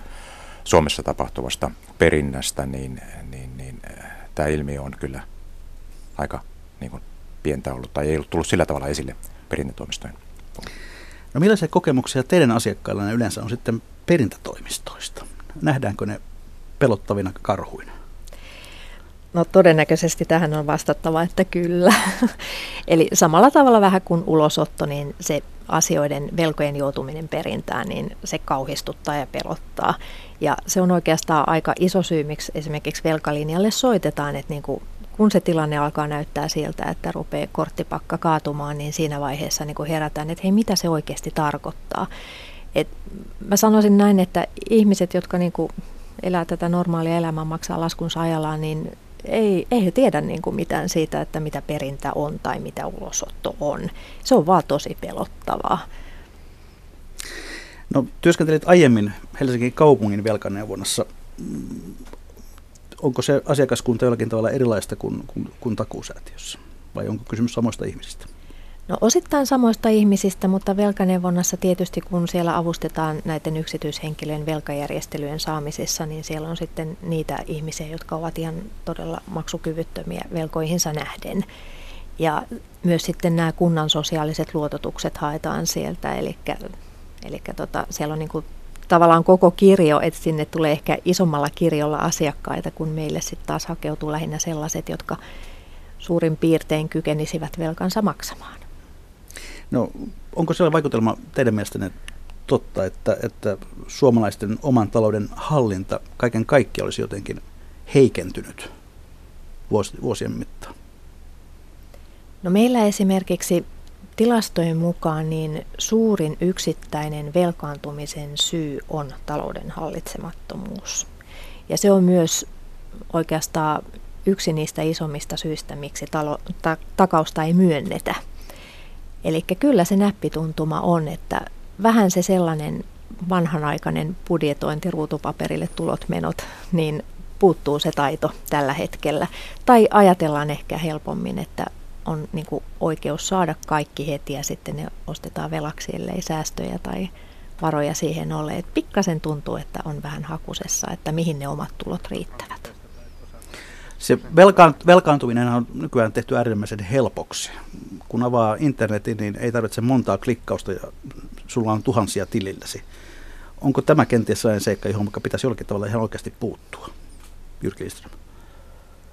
Suomessa tapahtuvasta perinnästä, niin, niin, niin äh, tämä ilmiö on kyllä aika niin kuin, pientä ollut tai ei ollut tullut sillä tavalla esille perintätoimistojen. No millaisia kokemuksia teidän asiakkailla yleensä on sitten perintätoimistoista? Nähdäänkö ne pelottavina karhuina? No todennäköisesti tähän on vastattava, että kyllä. (laughs) Eli samalla tavalla vähän kuin ulosotto, niin se asioiden velkojen joutuminen perintään, niin se kauhistuttaa ja pelottaa. Ja se on oikeastaan aika iso syy, miksi esimerkiksi velkalinjalle soitetaan, että niin kuin kun se tilanne alkaa näyttää siltä, että rupeaa korttipakka kaatumaan, niin siinä vaiheessa niin kuin herätään, että hei, mitä se oikeasti tarkoittaa. Et mä sanoisin näin, että ihmiset, jotka niin kuin elää tätä normaalia elämää, maksaa laskunsa ajallaan, niin ei, ei he tiedä niin kuin mitään siitä, että mitä perintä on tai mitä ulosotto on. Se on vaan tosi pelottavaa. No, työskentelit aiemmin Helsingin kaupungin velkaneuvonnassa onko se asiakaskunta jollakin tavalla erilaista kuin, kuin, kuin takuusäätiössä? Vai onko kysymys samoista ihmisistä? No osittain samoista ihmisistä, mutta velkaneuvonnassa tietysti kun siellä avustetaan näiden yksityishenkilöjen velkajärjestelyjen saamisessa, niin siellä on sitten niitä ihmisiä, jotka ovat ihan todella maksukyvyttömiä velkoihinsa nähden. Ja myös sitten nämä kunnan sosiaaliset luototukset haetaan sieltä, eli, eli tota, siellä on niin kuin tavallaan koko kirjo, että sinne tulee ehkä isommalla kirjolla asiakkaita, kun meille sitten taas hakeutuu lähinnä sellaiset, jotka suurin piirtein kykenisivät velkansa maksamaan. No, onko sellainen vaikutelma teidän mielestänne totta, että, että suomalaisten oman talouden hallinta kaiken kaikkiaan olisi jotenkin heikentynyt vuosien mittaan? No meillä esimerkiksi Tilastojen mukaan niin suurin yksittäinen velkaantumisen syy on talouden hallitsemattomuus. Ja se on myös oikeastaan yksi niistä isommista syistä, miksi talo, ta, takausta ei myönnetä. Eli kyllä se näppituntuma on, että vähän se sellainen vanhanaikainen budjetointi ruutupaperille tulot menot, niin puuttuu se taito tällä hetkellä. Tai ajatellaan ehkä helpommin, että on niin kuin oikeus saada kaikki heti ja sitten ne ostetaan velaksi, ellei säästöjä tai varoja siihen ole. Et pikkasen tuntuu, että on vähän hakusessa, että mihin ne omat tulot riittävät. Se velkaan, velkaantuminen on nykyään tehty äärimmäisen helpoksi. Kun avaa internetin, niin ei tarvitse montaa klikkausta ja sulla on tuhansia tililläsi. Onko tämä kenties sellainen seikka, johon pitäisi jollakin tavalla ihan oikeasti puuttua? Jyrki Lindström.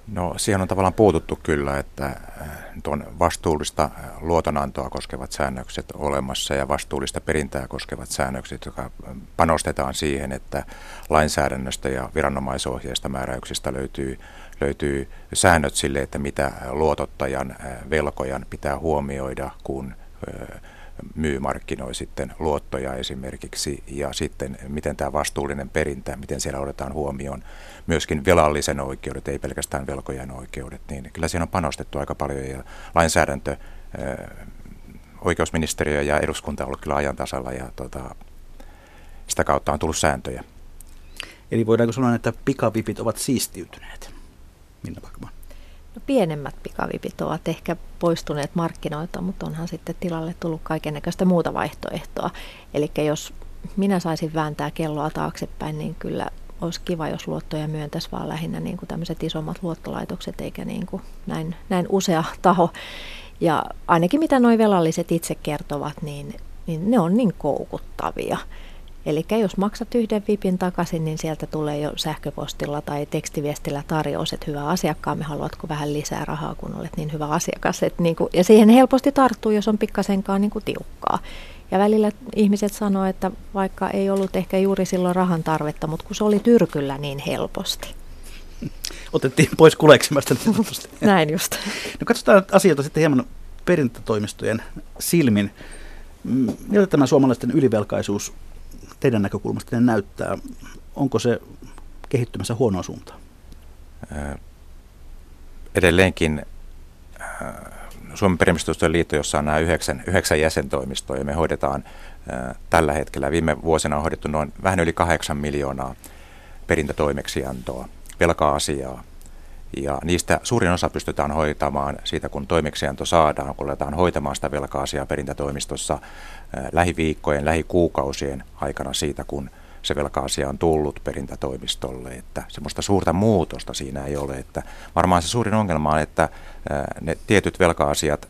No siihen on tavallaan puututtu kyllä, että äh, tuon vastuullista äh, luotonantoa koskevat säännökset olemassa ja vastuullista perintää koskevat säännökset, jotka panostetaan siihen, että lainsäädännöstä ja viranomaisohjeista määräyksistä löytyy, löytyy säännöt sille, että mitä luotottajan äh, velkojan pitää huomioida, kun myy, markkinoi sitten luottoja esimerkiksi ja sitten miten tämä vastuullinen perintä, miten siellä otetaan huomioon myöskin velallisen oikeudet, ei pelkästään velkojen oikeudet, niin kyllä siinä on panostettu aika paljon ja lainsäädäntö, oikeusministeriö ja eduskunta on ollut kyllä ajan tasalla ja tota, sitä kautta on tullut sääntöjä. Eli voidaanko sanoa, että pikavipit ovat siistiytyneet? Minna Bakman. No, pienemmät pikavipit ovat ehkä poistuneet markkinoilta, mutta onhan sitten tilalle tullut kaikennäköistä muuta vaihtoehtoa. Eli jos minä saisin vääntää kelloa taaksepäin, niin kyllä olisi kiva, jos luottoja myöntäisi vaan lähinnä niin kuin tämmöiset isommat luottolaitokset, eikä niin kuin näin, näin usea taho. Ja ainakin mitä nuo velalliset itse kertovat, niin, niin ne on niin koukuttavia. Eli jos maksat yhden vipin takaisin, niin sieltä tulee jo sähköpostilla tai tekstiviestillä tarjous, että hyvä asiakkaamme, haluatko vähän lisää rahaa, kun olet niin hyvä asiakas. Että niin kuin, ja siihen helposti tarttuu, jos on pikkasenkaan niin kuin tiukkaa. Ja välillä ihmiset sanoo, että vaikka ei ollut ehkä juuri silloin rahan tarvetta, mutta kun se oli tyrkyllä niin helposti. Otettiin pois kuleksimasta. (laughs) Näin just. No katsotaan asioita sitten hieman perintätoimistojen silmin. Miltä tämä suomalaisten ylivelkaisuus teidän näkökulmasta näyttää? Onko se kehittymässä huonoa suuntaan? Edelleenkin Suomen perimistystöjen liitto, jossa on nämä yhdeksän, yhdeksän jäsentoimistoa, ja me hoidetaan tällä hetkellä, viime vuosina on hoidettu noin vähän yli kahdeksan miljoonaa perintätoimeksiantoa, velka-asiaa, ja niistä suurin osa pystytään hoitamaan siitä, kun toimeksianto saadaan, kun aletaan hoitamaan sitä velka-asiaa perintätoimistossa lähiviikkojen, lähikuukausien aikana siitä, kun se velka-asia on tullut perintätoimistolle, että semmoista suurta muutosta siinä ei ole. Että varmaan se suurin ongelma on, että ne tietyt velka-asiat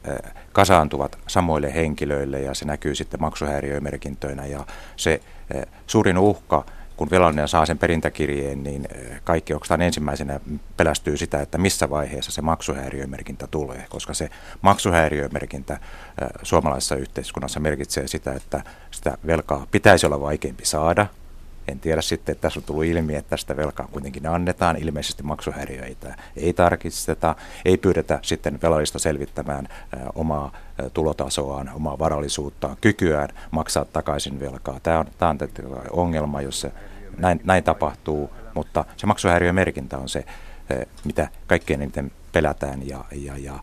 kasaantuvat samoille henkilöille ja se näkyy sitten maksuhäiriömerkintöinä ja se suurin uhka kun velallinen saa sen perintäkirjeen, niin kaikki oikeastaan ensimmäisenä pelästyy sitä, että missä vaiheessa se maksuhäiriömerkintä tulee, koska se maksuhäiriömerkintä suomalaisessa yhteiskunnassa merkitsee sitä, että sitä velkaa pitäisi olla vaikeampi saada, en tiedä sitten, että tässä on tullut ilmi, että tästä velkaa kuitenkin annetaan. Ilmeisesti maksuhäiriöitä ei tarkisteta, ei pyydetä sitten velallista selvittämään omaa tulotasoaan, omaa varallisuuttaan, kykyään maksaa takaisin velkaa. Tämä on, tämä on ongelma, jos se näin, näin tapahtuu, mutta se maksuhäiriömerkintä on se, mitä kaikkein eniten pelätään ja, ja, ja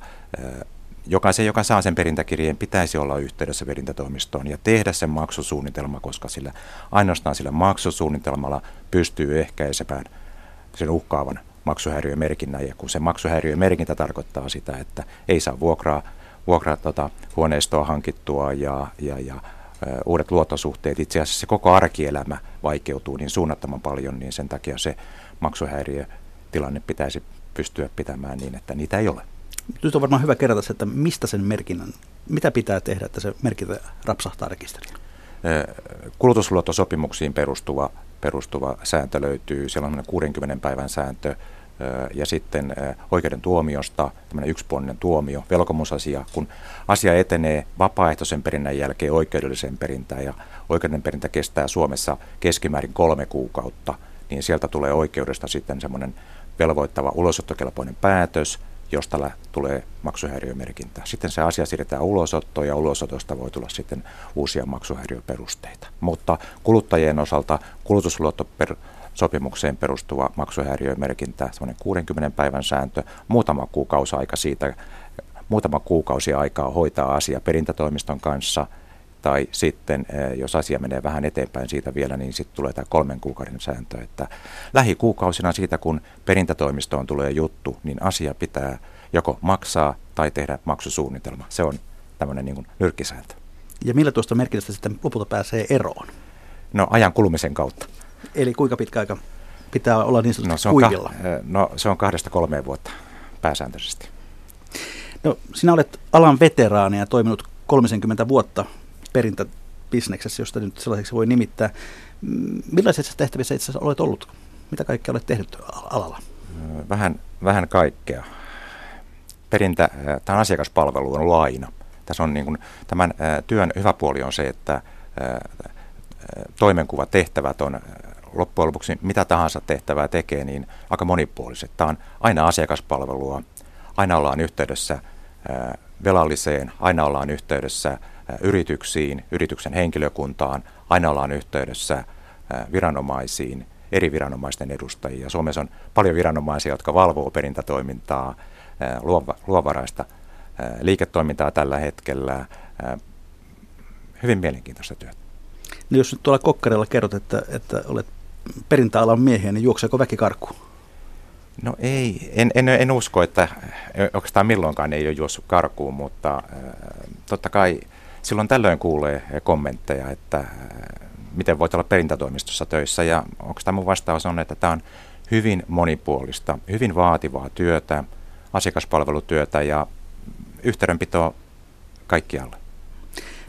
jokaisen, joka saa sen perintäkirjeen, pitäisi olla yhteydessä perintätoimistoon ja tehdä sen maksusuunnitelma, koska sillä, ainoastaan sillä maksusuunnitelmalla pystyy ehkäisemään sen uhkaavan maksuhäiriömerkinnän. Ja kun se maksuhäiriömerkintä tarkoittaa sitä, että ei saa vuokraa, vuokraa tota, huoneistoa hankittua ja, ja, ja uudet luottosuhteet, itse asiassa se koko arkielämä vaikeutuu niin suunnattoman paljon, niin sen takia se maksuhäiriötilanne pitäisi pystyä pitämään niin, että niitä ei ole. Nyt on varmaan hyvä kerrata se, että mistä sen merkinnän, mitä pitää tehdä, että se merkintä rapsahtaa rekisteriin? Kulutusluottosopimuksiin perustuva, perustuva sääntö löytyy. Siellä on 60 päivän sääntö ja sitten oikeuden tuomiosta tämmöinen yksipuolinen tuomio, velkomusasia, kun asia etenee vapaaehtoisen perinnän jälkeen oikeudelliseen perintään ja oikeuden perintä kestää Suomessa keskimäärin kolme kuukautta, niin sieltä tulee oikeudesta sitten semmoinen velvoittava ulosottokelpoinen päätös, josta tulee maksuhäiriömerkintä. Sitten se asia siirretään ulosottoon ja ulosotosta voi tulla sitten uusia maksuhäiriöperusteita. Mutta kuluttajien osalta kulutusluottosopimukseen perustuva maksuhäiriömerkintä, semmoinen 60 päivän sääntö, muutama kuukausi aika siitä, muutama kuukausi aikaa hoitaa asia perintätoimiston kanssa – tai sitten eh, jos asia menee vähän eteenpäin siitä vielä, niin sitten tulee tämä kolmen kuukauden sääntö, että lähikuukausina siitä, kun perintätoimistoon tulee juttu, niin asia pitää joko maksaa tai tehdä maksusuunnitelma. Se on tämmöinen niin nyrkkisääntö. Ja millä tuosta merkitystä sitten lopulta pääsee eroon? No ajan kulumisen kautta. Eli kuinka pitkä aika pitää olla niin sanotusti no, se on kuivilla? Ka- eh, no se on kahdesta kolmeen vuotta pääsääntöisesti. No sinä olet alan veteraani ja toiminut 30 vuotta perintäbisneksessä, josta nyt sellaiseksi voi nimittää. Millaisissa tehtävissä itse asiassa olet ollut? Mitä kaikkea olet tehnyt alalla? Vähän, vähän kaikkea. Perintä, tämä asiakaspalvelu on laina. Tässä on niin kuin, tämän työn hyvä puoli on se, että toimenkuva tehtävät on loppujen lopuksi mitä tahansa tehtävää tekee, niin aika monipuoliset. Tämä on aina asiakaspalvelua, aina ollaan yhteydessä velalliseen, aina ollaan yhteydessä yrityksiin, yrityksen henkilökuntaan, aina ollaan yhteydessä viranomaisiin, eri viranomaisten edustajia. Suomessa on paljon viranomaisia, jotka valvoo perintätoimintaa, luovaraista liiketoimintaa tällä hetkellä. Hyvin mielenkiintoista työtä. No jos nyt tuolla Kokkarella kerrot, että, että olet perintäalan miehiä, niin juokseeko väki karkuun? No ei, en, en, en usko, että oikeastaan milloinkaan ei ole juossut karkuun, mutta totta kai silloin tällöin kuulee kommentteja, että miten voit olla perintätoimistossa töissä. Ja tämä mun vastaus on, että tämä on hyvin monipuolista, hyvin vaativaa työtä, asiakaspalvelutyötä ja yhteydenpitoa kaikkialle.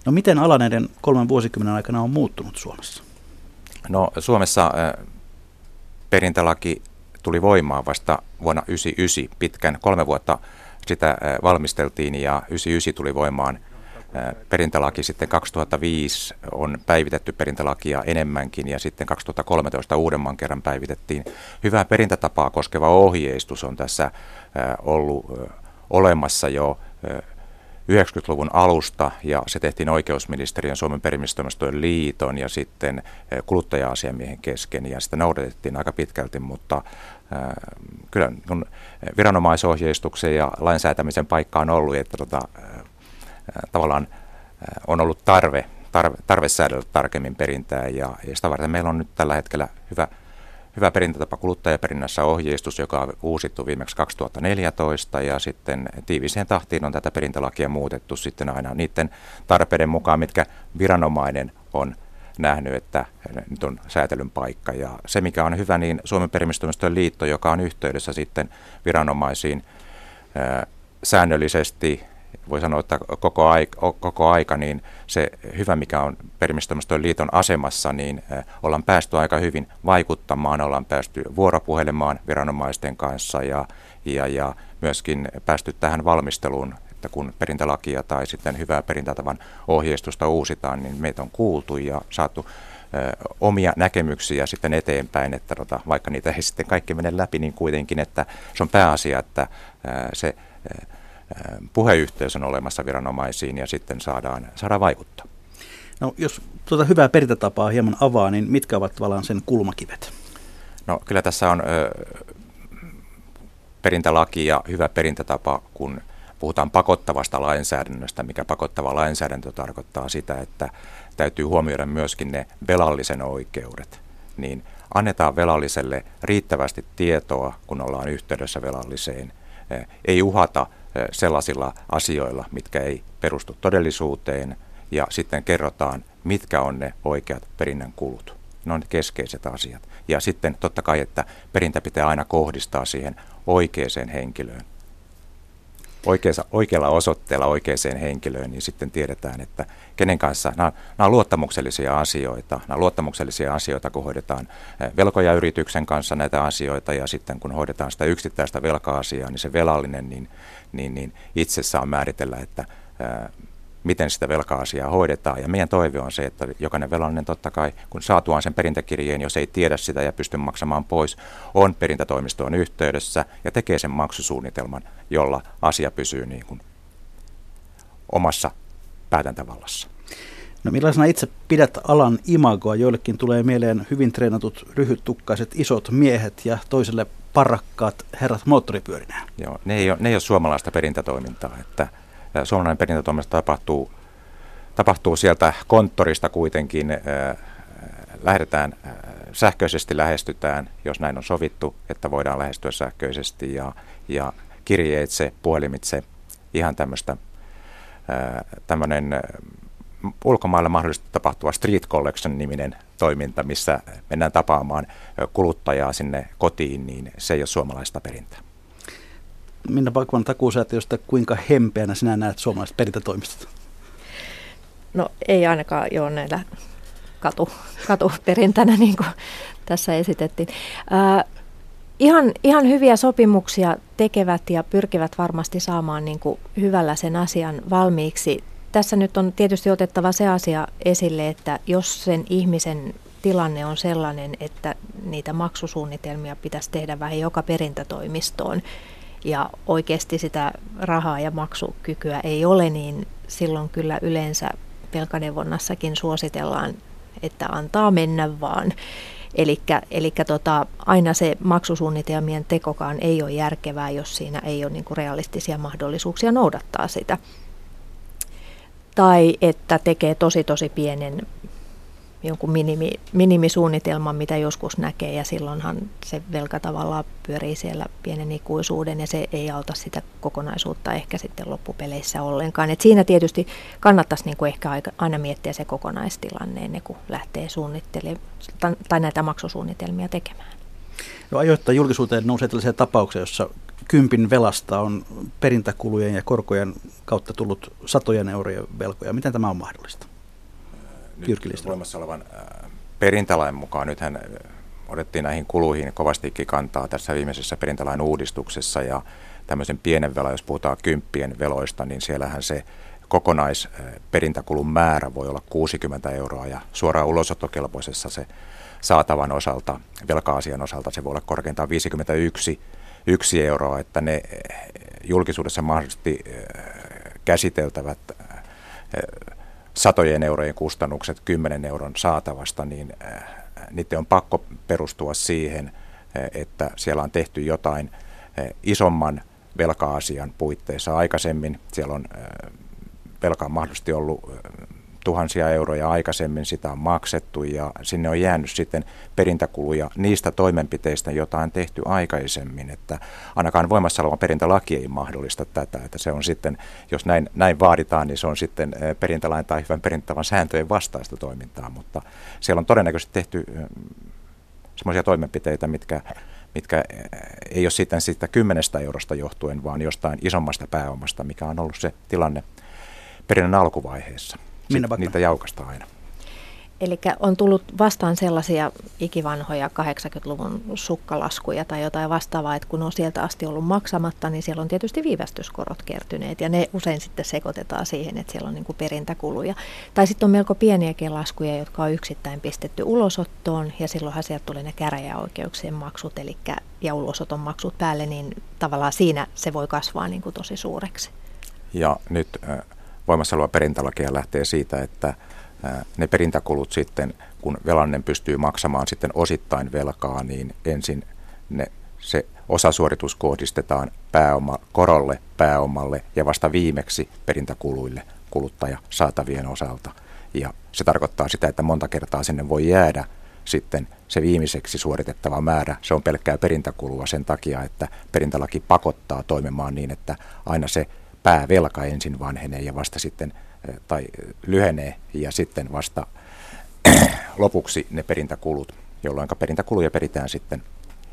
No miten ala näiden kolmen vuosikymmenen aikana on muuttunut Suomessa? No Suomessa perintälaki tuli voimaan vasta vuonna 1999, pitkän kolme vuotta sitä valmisteltiin ja 1999 tuli voimaan perintälaki. Sitten 2005 on päivitetty perintälakia enemmänkin ja sitten 2013 uudemman kerran päivitettiin. Hyvää perintätapaa koskeva ohjeistus on tässä ollut olemassa jo 90-luvun alusta ja se tehtiin oikeusministeriön, Suomen perimistoimistojen liiton ja sitten kuluttaja-asiamiehen kesken ja sitä noudatettiin aika pitkälti, mutta kyllä kun viranomaisohjeistuksen ja lainsäätämisen paikka on ollut, että tota, tavallaan on ollut tarve, tarve, tarve säädellä tarkemmin perintää ja, ja sitä varten meillä on nyt tällä hetkellä hyvä, hyvä perintätapa kuluttajaperinnässä ohjeistus, joka on uusittu viimeksi 2014 ja sitten tiiviseen tahtiin on tätä perintälakia muutettu sitten aina niiden tarpeiden mukaan, mitkä viranomainen on nähnyt, että nyt on säätelyn paikka. Ja se, mikä on hyvä, niin Suomen perimistoimistojen liitto, joka on yhteydessä sitten viranomaisiin säännöllisesti voi sanoa, että koko aika, koko aika niin se hyvä, mikä on Perimistoimistojen liiton asemassa, niin ollaan päästy aika hyvin vaikuttamaan, ollaan päästy vuoropuhelemaan viranomaisten kanssa ja, ja, ja myöskin päästy tähän valmisteluun, että kun perintälakia tai sitten hyvää perintätavan ohjeistusta uusitaan, niin meitä on kuultu ja saatu omia näkemyksiä sitten eteenpäin, että tota, vaikka niitä ei sitten kaikki mene läpi, niin kuitenkin, että se on pääasia, että se puheyhteys on olemassa viranomaisiin ja sitten saadaan, saadaan vaikuttaa. No, jos tuota hyvää perintätapaa hieman avaa, niin mitkä ovat tavallaan sen kulmakivet? No kyllä tässä on ö, perintälaki ja hyvä perintätapa, kun puhutaan pakottavasta lainsäädännöstä, mikä pakottava lainsäädäntö tarkoittaa sitä, että täytyy huomioida myöskin ne velallisen oikeudet, niin annetaan velalliselle riittävästi tietoa, kun ollaan yhteydessä velalliseen. Ei uhata sellaisilla asioilla, mitkä ei perustu todellisuuteen, ja sitten kerrotaan, mitkä on ne oikeat perinnän kulut. Ne on ne keskeiset asiat. Ja sitten totta kai, että perintä pitää aina kohdistaa siihen oikeaan henkilöön. Oikeassa, oikealla osoitteella oikeaan henkilöön, niin sitten tiedetään, että kenen kanssa, nämä, nämä on luottamuksellisia asioita. Nämä on luottamuksellisia asioita, kun hoidetaan velkojayrityksen kanssa näitä asioita, ja sitten kun hoidetaan sitä yksittäistä velka-asiaa, niin se velallinen, niin niin, niin itse saa määritellä, että ää, miten sitä velka-asiaa hoidetaan. Ja meidän toive on se, että jokainen velallinen totta kai, kun saatuaan sen perintäkirjeen, jos ei tiedä sitä ja pysty maksamaan pois, on perintätoimistoon yhteydessä ja tekee sen maksusuunnitelman, jolla asia pysyy niin kuin omassa päätäntävallassa. No millaisena itse pidät alan imagoa? Joillekin tulee mieleen hyvin treenatut ryhytukkaiset isot miehet ja toiselle parakkaat herrat moottoripyörinään. Joo, ne ei ole, ne ei ole suomalaista perintätoimintaa. Että suomalainen perintätoiminta tapahtuu, tapahtuu sieltä konttorista kuitenkin. Äh, lähdetään äh, sähköisesti lähestytään, jos näin on sovittu, että voidaan lähestyä sähköisesti ja, ja kirjeitse, puhelimitse, ihan tämmöistä tämmöinen ulkomailla mahdollisesti tapahtuva Street Collection-niminen toiminta, missä mennään tapaamaan kuluttajaa sinne kotiin, niin se ei ole suomalaista perintää. Minna Pakman takuusäätiöstä, kuinka hempeänä sinä näet suomalaiset perintätoimistot? No ei ainakaan jo näillä katu, katuperintänä, niin kuin tässä esitettiin. Äh, ihan, ihan hyviä sopimuksia tekevät ja pyrkivät varmasti saamaan niin kuin hyvällä sen asian valmiiksi tässä nyt on tietysti otettava se asia esille, että jos sen ihmisen tilanne on sellainen, että niitä maksusuunnitelmia pitäisi tehdä vähän joka perintätoimistoon ja oikeasti sitä rahaa ja maksukykyä ei ole, niin silloin kyllä yleensä velkaneuvonnassakin suositellaan, että antaa mennä vaan. Eli tota, aina se maksusuunnitelmien tekokaan ei ole järkevää, jos siinä ei ole niinku realistisia mahdollisuuksia noudattaa sitä tai että tekee tosi tosi pienen jonkun minimi, minimisuunnitelman, mitä joskus näkee, ja silloinhan se velka tavallaan pyörii siellä pienen ikuisuuden, ja se ei auta sitä kokonaisuutta ehkä sitten loppupeleissä ollenkaan. Et siinä tietysti kannattaisi niin kuin ehkä aina miettiä se kokonaistilanne ennen kuin lähtee suunnittelemaan tai näitä maksusuunnitelmia tekemään. No ajoittain julkisuuteen nousee tällaisia tapauksia, jossa kympin velasta on perintäkulujen ja korkojen kautta tullut satojen eurojen velkoja. Miten tämä on mahdollista? Nyt voimassa olevan perintälain mukaan. Nythän otettiin näihin kuluihin kovastikin kantaa tässä viimeisessä perintälain uudistuksessa ja tämmöisen pienen velan, jos puhutaan kymppien veloista, niin siellähän se kokonaisperintäkulun määrä voi olla 60 euroa ja suoraan ulosottokelpoisessa se saatavan osalta, velka-asian osalta se voi olla korkeintaan 51 yksi euroa, että ne julkisuudessa mahdollisesti käsiteltävät satojen eurojen kustannukset 10 euron saatavasta, niin niiden on pakko perustua siihen, että siellä on tehty jotain isomman velka-asian puitteissa aikaisemmin. Siellä on velka on mahdollisesti ollut tuhansia euroja aikaisemmin, sitä on maksettu ja sinne on jäänyt sitten perintäkuluja niistä toimenpiteistä, joita on tehty aikaisemmin, että ainakaan voimassa oleva perintälaki ei mahdollista tätä, että se on sitten, jos näin, näin vaaditaan, niin se on sitten perintälain tai hyvän perintätavan sääntöjen vastaista toimintaa, mutta siellä on todennäköisesti tehty semmoisia toimenpiteitä, mitkä mitkä ei ole sitten siitä kymmenestä eurosta johtuen, vaan jostain isommasta pääomasta, mikä on ollut se tilanne perinnän alkuvaiheessa. Minä niitä jaukasta aina. Eli on tullut vastaan sellaisia ikivanhoja 80-luvun sukkalaskuja tai jotain vastaavaa, että kun on sieltä asti ollut maksamatta, niin siellä on tietysti viivästyskorot kertyneet ja ne usein sitten sekoitetaan siihen, että siellä on niin kuin perintäkuluja. Tai sitten on melko pieniäkin laskuja, jotka on yksittäin pistetty ulosottoon ja silloinhan sieltä tuli ne käräjäoikeuksien maksut eli, ja ulosoton maksut päälle, niin tavallaan siinä se voi kasvaa niin kuin tosi suureksi. Ja nyt äh, voimassa oleva perintälakia lähtee siitä, että ne perintäkulut sitten, kun velallinen pystyy maksamaan sitten osittain velkaa, niin ensin ne, se osasuoritus kohdistetaan pääoma, korolle, pääomalle ja vasta viimeksi perintäkuluille kuluttaja saatavien osalta. Ja se tarkoittaa sitä, että monta kertaa sinne voi jäädä sitten se viimeiseksi suoritettava määrä, se on pelkkää perintäkulua sen takia, että perintälaki pakottaa toimimaan niin, että aina se päävelka ensin vanhenee ja vasta sitten, tai lyhenee ja sitten vasta (clears throat) lopuksi ne perintäkulut, jolloin perintäkuluja peritään sitten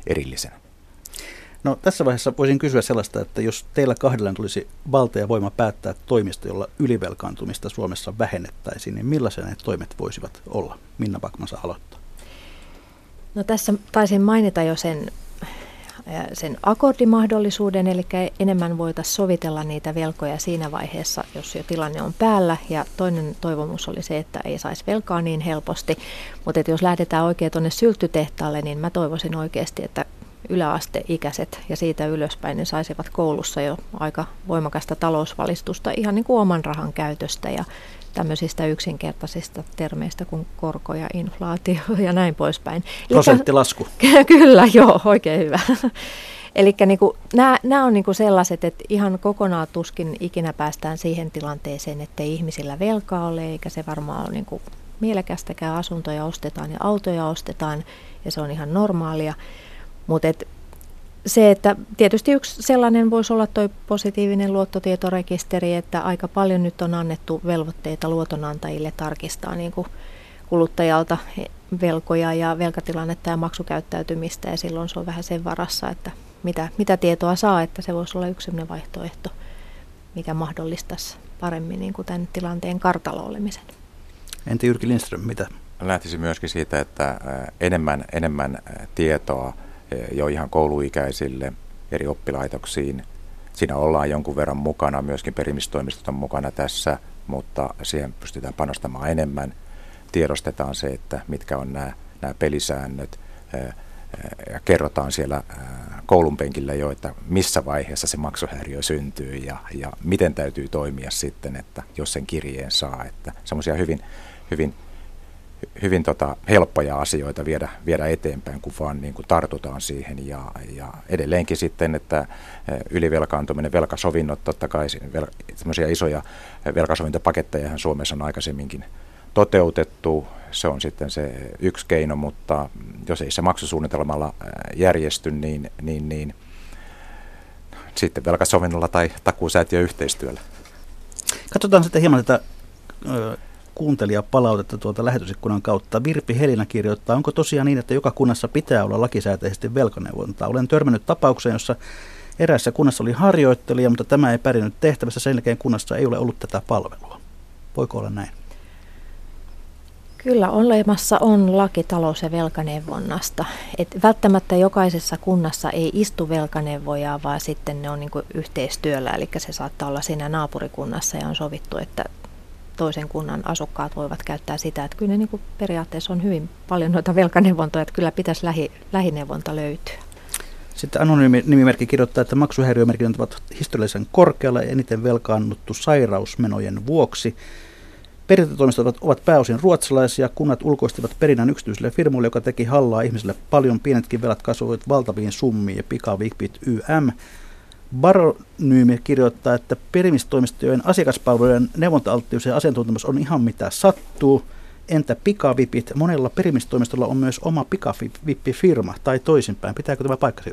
erillisenä. No tässä vaiheessa voisin kysyä sellaista, että jos teillä kahdella tulisi valta ja voima päättää toimista, jolla ylivelkaantumista Suomessa vähennettäisiin, niin millaisia ne toimet voisivat olla? Minna Bakmasa aloittaa. No tässä taisin mainita jo sen sen akordimahdollisuuden, eli enemmän voitaisiin sovitella niitä velkoja siinä vaiheessa, jos jo tilanne on päällä. Ja toinen toivomus oli se, että ei saisi velkaa niin helposti. Mutta jos lähdetään oikein tuonne syltytehtaalle, niin mä toivoisin oikeasti, että yläasteikäiset ja siitä ylöspäin ne saisivat koulussa jo aika voimakasta talousvalistusta ihan niin kuin oman rahan käytöstä ja tämmöisistä yksinkertaisista termeistä kuin korko ja inflaatio (laughs) ja näin poispäin. Prosenttilasku. (laughs) Kyllä, joo, oikein hyvä. (laughs) Eli niinku, nämä on niinku sellaiset, että ihan kokonaan tuskin ikinä päästään siihen tilanteeseen, että ihmisillä velkaa ole, eikä se varmaan ole niinku mielekästäkään. Asuntoja ostetaan ja autoja ostetaan, ja se on ihan normaalia. Mutta se, että tietysti yksi sellainen voisi olla tuo positiivinen luottotietorekisteri, että aika paljon nyt on annettu velvoitteita luotonantajille tarkistaa niin kuin kuluttajalta velkoja ja velkatilannetta ja maksukäyttäytymistä ja silloin se on vähän sen varassa, että mitä, mitä tietoa saa, että se voisi olla yksi sellainen vaihtoehto, mikä mahdollistaisi paremmin niin kuin tämän tilanteen kartalo olemisen. Entä Jyrki Lindström, mitä? Lähtisi myöskin siitä, että enemmän, enemmän tietoa – jo ihan kouluikäisille eri oppilaitoksiin. Siinä ollaan jonkun verran mukana, myöskin perimistoimistot on mukana tässä, mutta siihen pystytään panostamaan enemmän. Tiedostetaan se, että mitkä on nämä, nämä pelisäännöt ja kerrotaan siellä koulun penkillä jo, että missä vaiheessa se maksuhäiriö syntyy ja, ja miten täytyy toimia sitten, että jos sen kirjeen saa. Että semmoisia hyvin, hyvin hyvin tota, helppoja asioita viedä, viedä eteenpäin, kun vaan niin kuin tartutaan siihen. Ja, ja edelleenkin sitten, että ylivelkaantuminen, velkasovinnot, totta kai vel, isoja velkasovintopaketteja Suomessa on aikaisemminkin toteutettu. Se on sitten se yksi keino, mutta jos ei se maksusuunnitelmalla järjesty, niin, niin, niin sitten velkasovinnolla tai takuusäätiöyhteistyöllä. Katsotaan sitten hieman tätä kuuntelijapalautetta tuolta lähetysikkunan kautta. Virpi Helina kirjoittaa, onko tosiaan niin, että joka kunnassa pitää olla lakisääteisesti velkaneuvontaa? Olen törmännyt tapaukseen, jossa eräässä kunnassa oli harjoittelija, mutta tämä ei pärjännyt tehtävässä. Sen jälkeen kunnassa ei ole ollut tätä palvelua. Voiko olla näin? Kyllä olemassa on laki talous- ja velkaneuvonnasta. Et välttämättä jokaisessa kunnassa ei istu velkaneuvojaa, vaan sitten ne on niin yhteistyöllä. Eli se saattaa olla siinä naapurikunnassa ja on sovittu, että toisen kunnan asukkaat voivat käyttää sitä. Että kyllä ne niin periaatteessa on hyvin paljon noita velkaneuvontoja, että kyllä pitäisi lähi, lähineuvonta löytyä. Sitten anonyymi kirjoittaa, että maksuhäiriömerkinnät ovat historiallisen korkealla ja eniten velkaannuttu sairausmenojen vuoksi. Perintätoimistot ovat pääosin ruotsalaisia. Kunnat ulkoistivat perinnän yksityiselle firmoille, joka teki hallaa ihmisille paljon. Pienetkin velat kasvoivat valtaviin summiin ja pikavipit YM. Baronyymi kirjoittaa, että perimistoimistojen asiakaspalvelujen neuvonta-alttius ja asiantuntemus on ihan mitä sattuu. Entä pikavipit? Monella perimistoimistolla on myös oma pikavippifirma tai toisinpäin. Pitääkö tämä paikka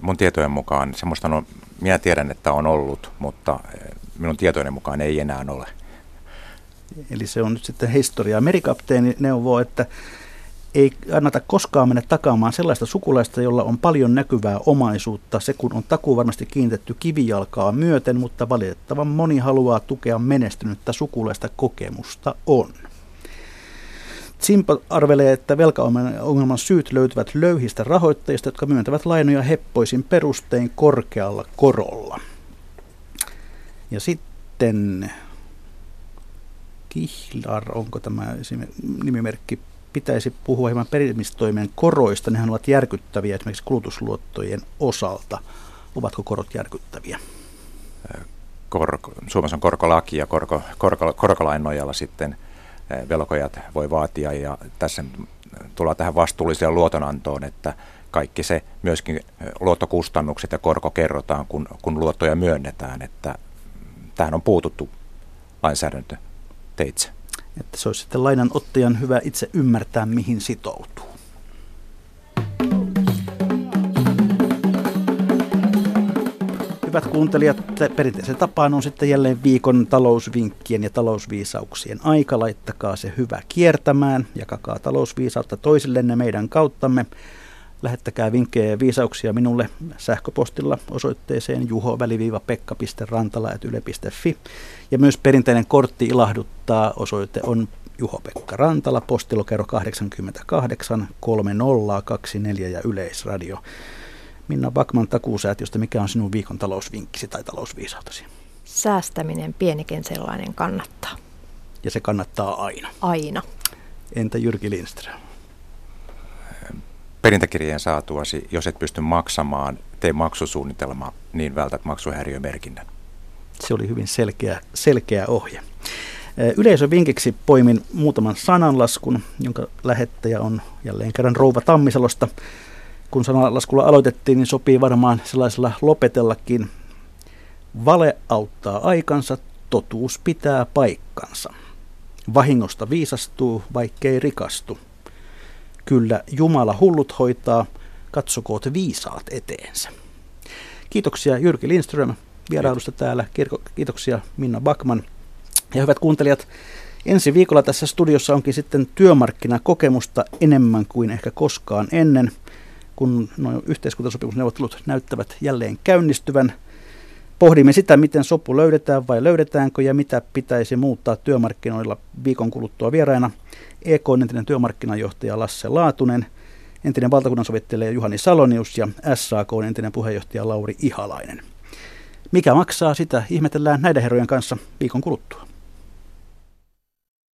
Mun tietojen mukaan, semmoista on, minä tiedän, että on ollut, mutta minun tietojen mukaan ei enää ole. Eli se on nyt sitten historiaa. Merikapteeni neuvoo, että ei kannata koskaan mennä takaamaan sellaista sukulaista, jolla on paljon näkyvää omaisuutta. Se kun on takuu varmasti kiinnitetty kivijalkaa myöten, mutta valitettavan moni haluaa tukea menestynyttä sukulaista kokemusta on. Simpa arvelee, että velkaongelman syyt löytyvät löyhistä rahoittajista, jotka myöntävät lainoja heppoisin perustein korkealla korolla. Ja sitten Kihlar, onko tämä nimimerkki, pitäisi puhua hieman perimistoimen koroista. Nehän ovat järkyttäviä esimerkiksi kulutusluottojen osalta. Ovatko korot järkyttäviä? Korko, Suomessa on korkolaki ja korko, korko, korkolain nojalla sitten eh, velkojat voi vaatia ja tässä tullaan tähän vastuulliseen luotonantoon, että kaikki se myöskin eh, luottokustannukset ja korko kerrotaan, kun, kun luottoja myönnetään, että tähän on puututtu lainsäädäntö teitse. Että se olisi sitten lainanottajan hyvä itse ymmärtää, mihin sitoutuu. Hyvät kuuntelijat, perinteisen tapaan on sitten jälleen viikon talousvinkkien ja talousviisauksien aika. Laittakaa se hyvä kiertämään, jakakaa talousviisautta toisillenne meidän kauttamme. Lähettäkää vinkkejä ja viisauksia minulle sähköpostilla osoitteeseen juho-pekka.rantala.yle.fi. Ja myös perinteinen kortti ilahduttaa. Osoite on Juho-Pekka Rantala, postilokero 88 3024 ja Yleisradio. Minna Bakman takuusäätiöstä, mikä on sinun viikon talousvinkkisi tai talousviisautasi? Säästäminen, pienikin sellainen, kannattaa. Ja se kannattaa aina? Aina. Entä Jyrki Lindström? Perintäkirjeen saatuasi, jos et pysty maksamaan, tee maksusuunnitelma, niin vältät maksuhäiriömerkinnän. Se oli hyvin selkeä, selkeä ohje. Yleisön vinkiksi poimin muutaman sananlaskun, jonka lähettäjä on jälleen kerran Rouva Tammisalosta. Kun sananlaskulla aloitettiin, niin sopii varmaan sellaisella lopetellakin. Vale auttaa aikansa, totuus pitää paikkansa. Vahingosta viisastuu, vaikkei rikastu – Kyllä Jumala hullut hoitaa, katsokoot viisaat eteensä. Kiitoksia Jyrki Lindström vierailusta täällä. Kiitoksia Minna Bakman. Ja hyvät kuuntelijat, ensi viikolla tässä studiossa onkin sitten työmarkkinakokemusta enemmän kuin ehkä koskaan ennen, kun nuo yhteiskuntasopimusneuvottelut näyttävät jälleen käynnistyvän. Pohdimme sitä, miten sopu löydetään vai löydetäänkö ja mitä pitäisi muuttaa työmarkkinoilla viikon kuluttua vieraina. EK entinen työmarkkinajohtaja Lasse Laatunen, entinen valtakunnan sovittelija Juhani Salonius ja SAK entinen puheenjohtaja Lauri Ihalainen. Mikä maksaa sitä, ihmetellään näiden herrojen kanssa viikon kuluttua.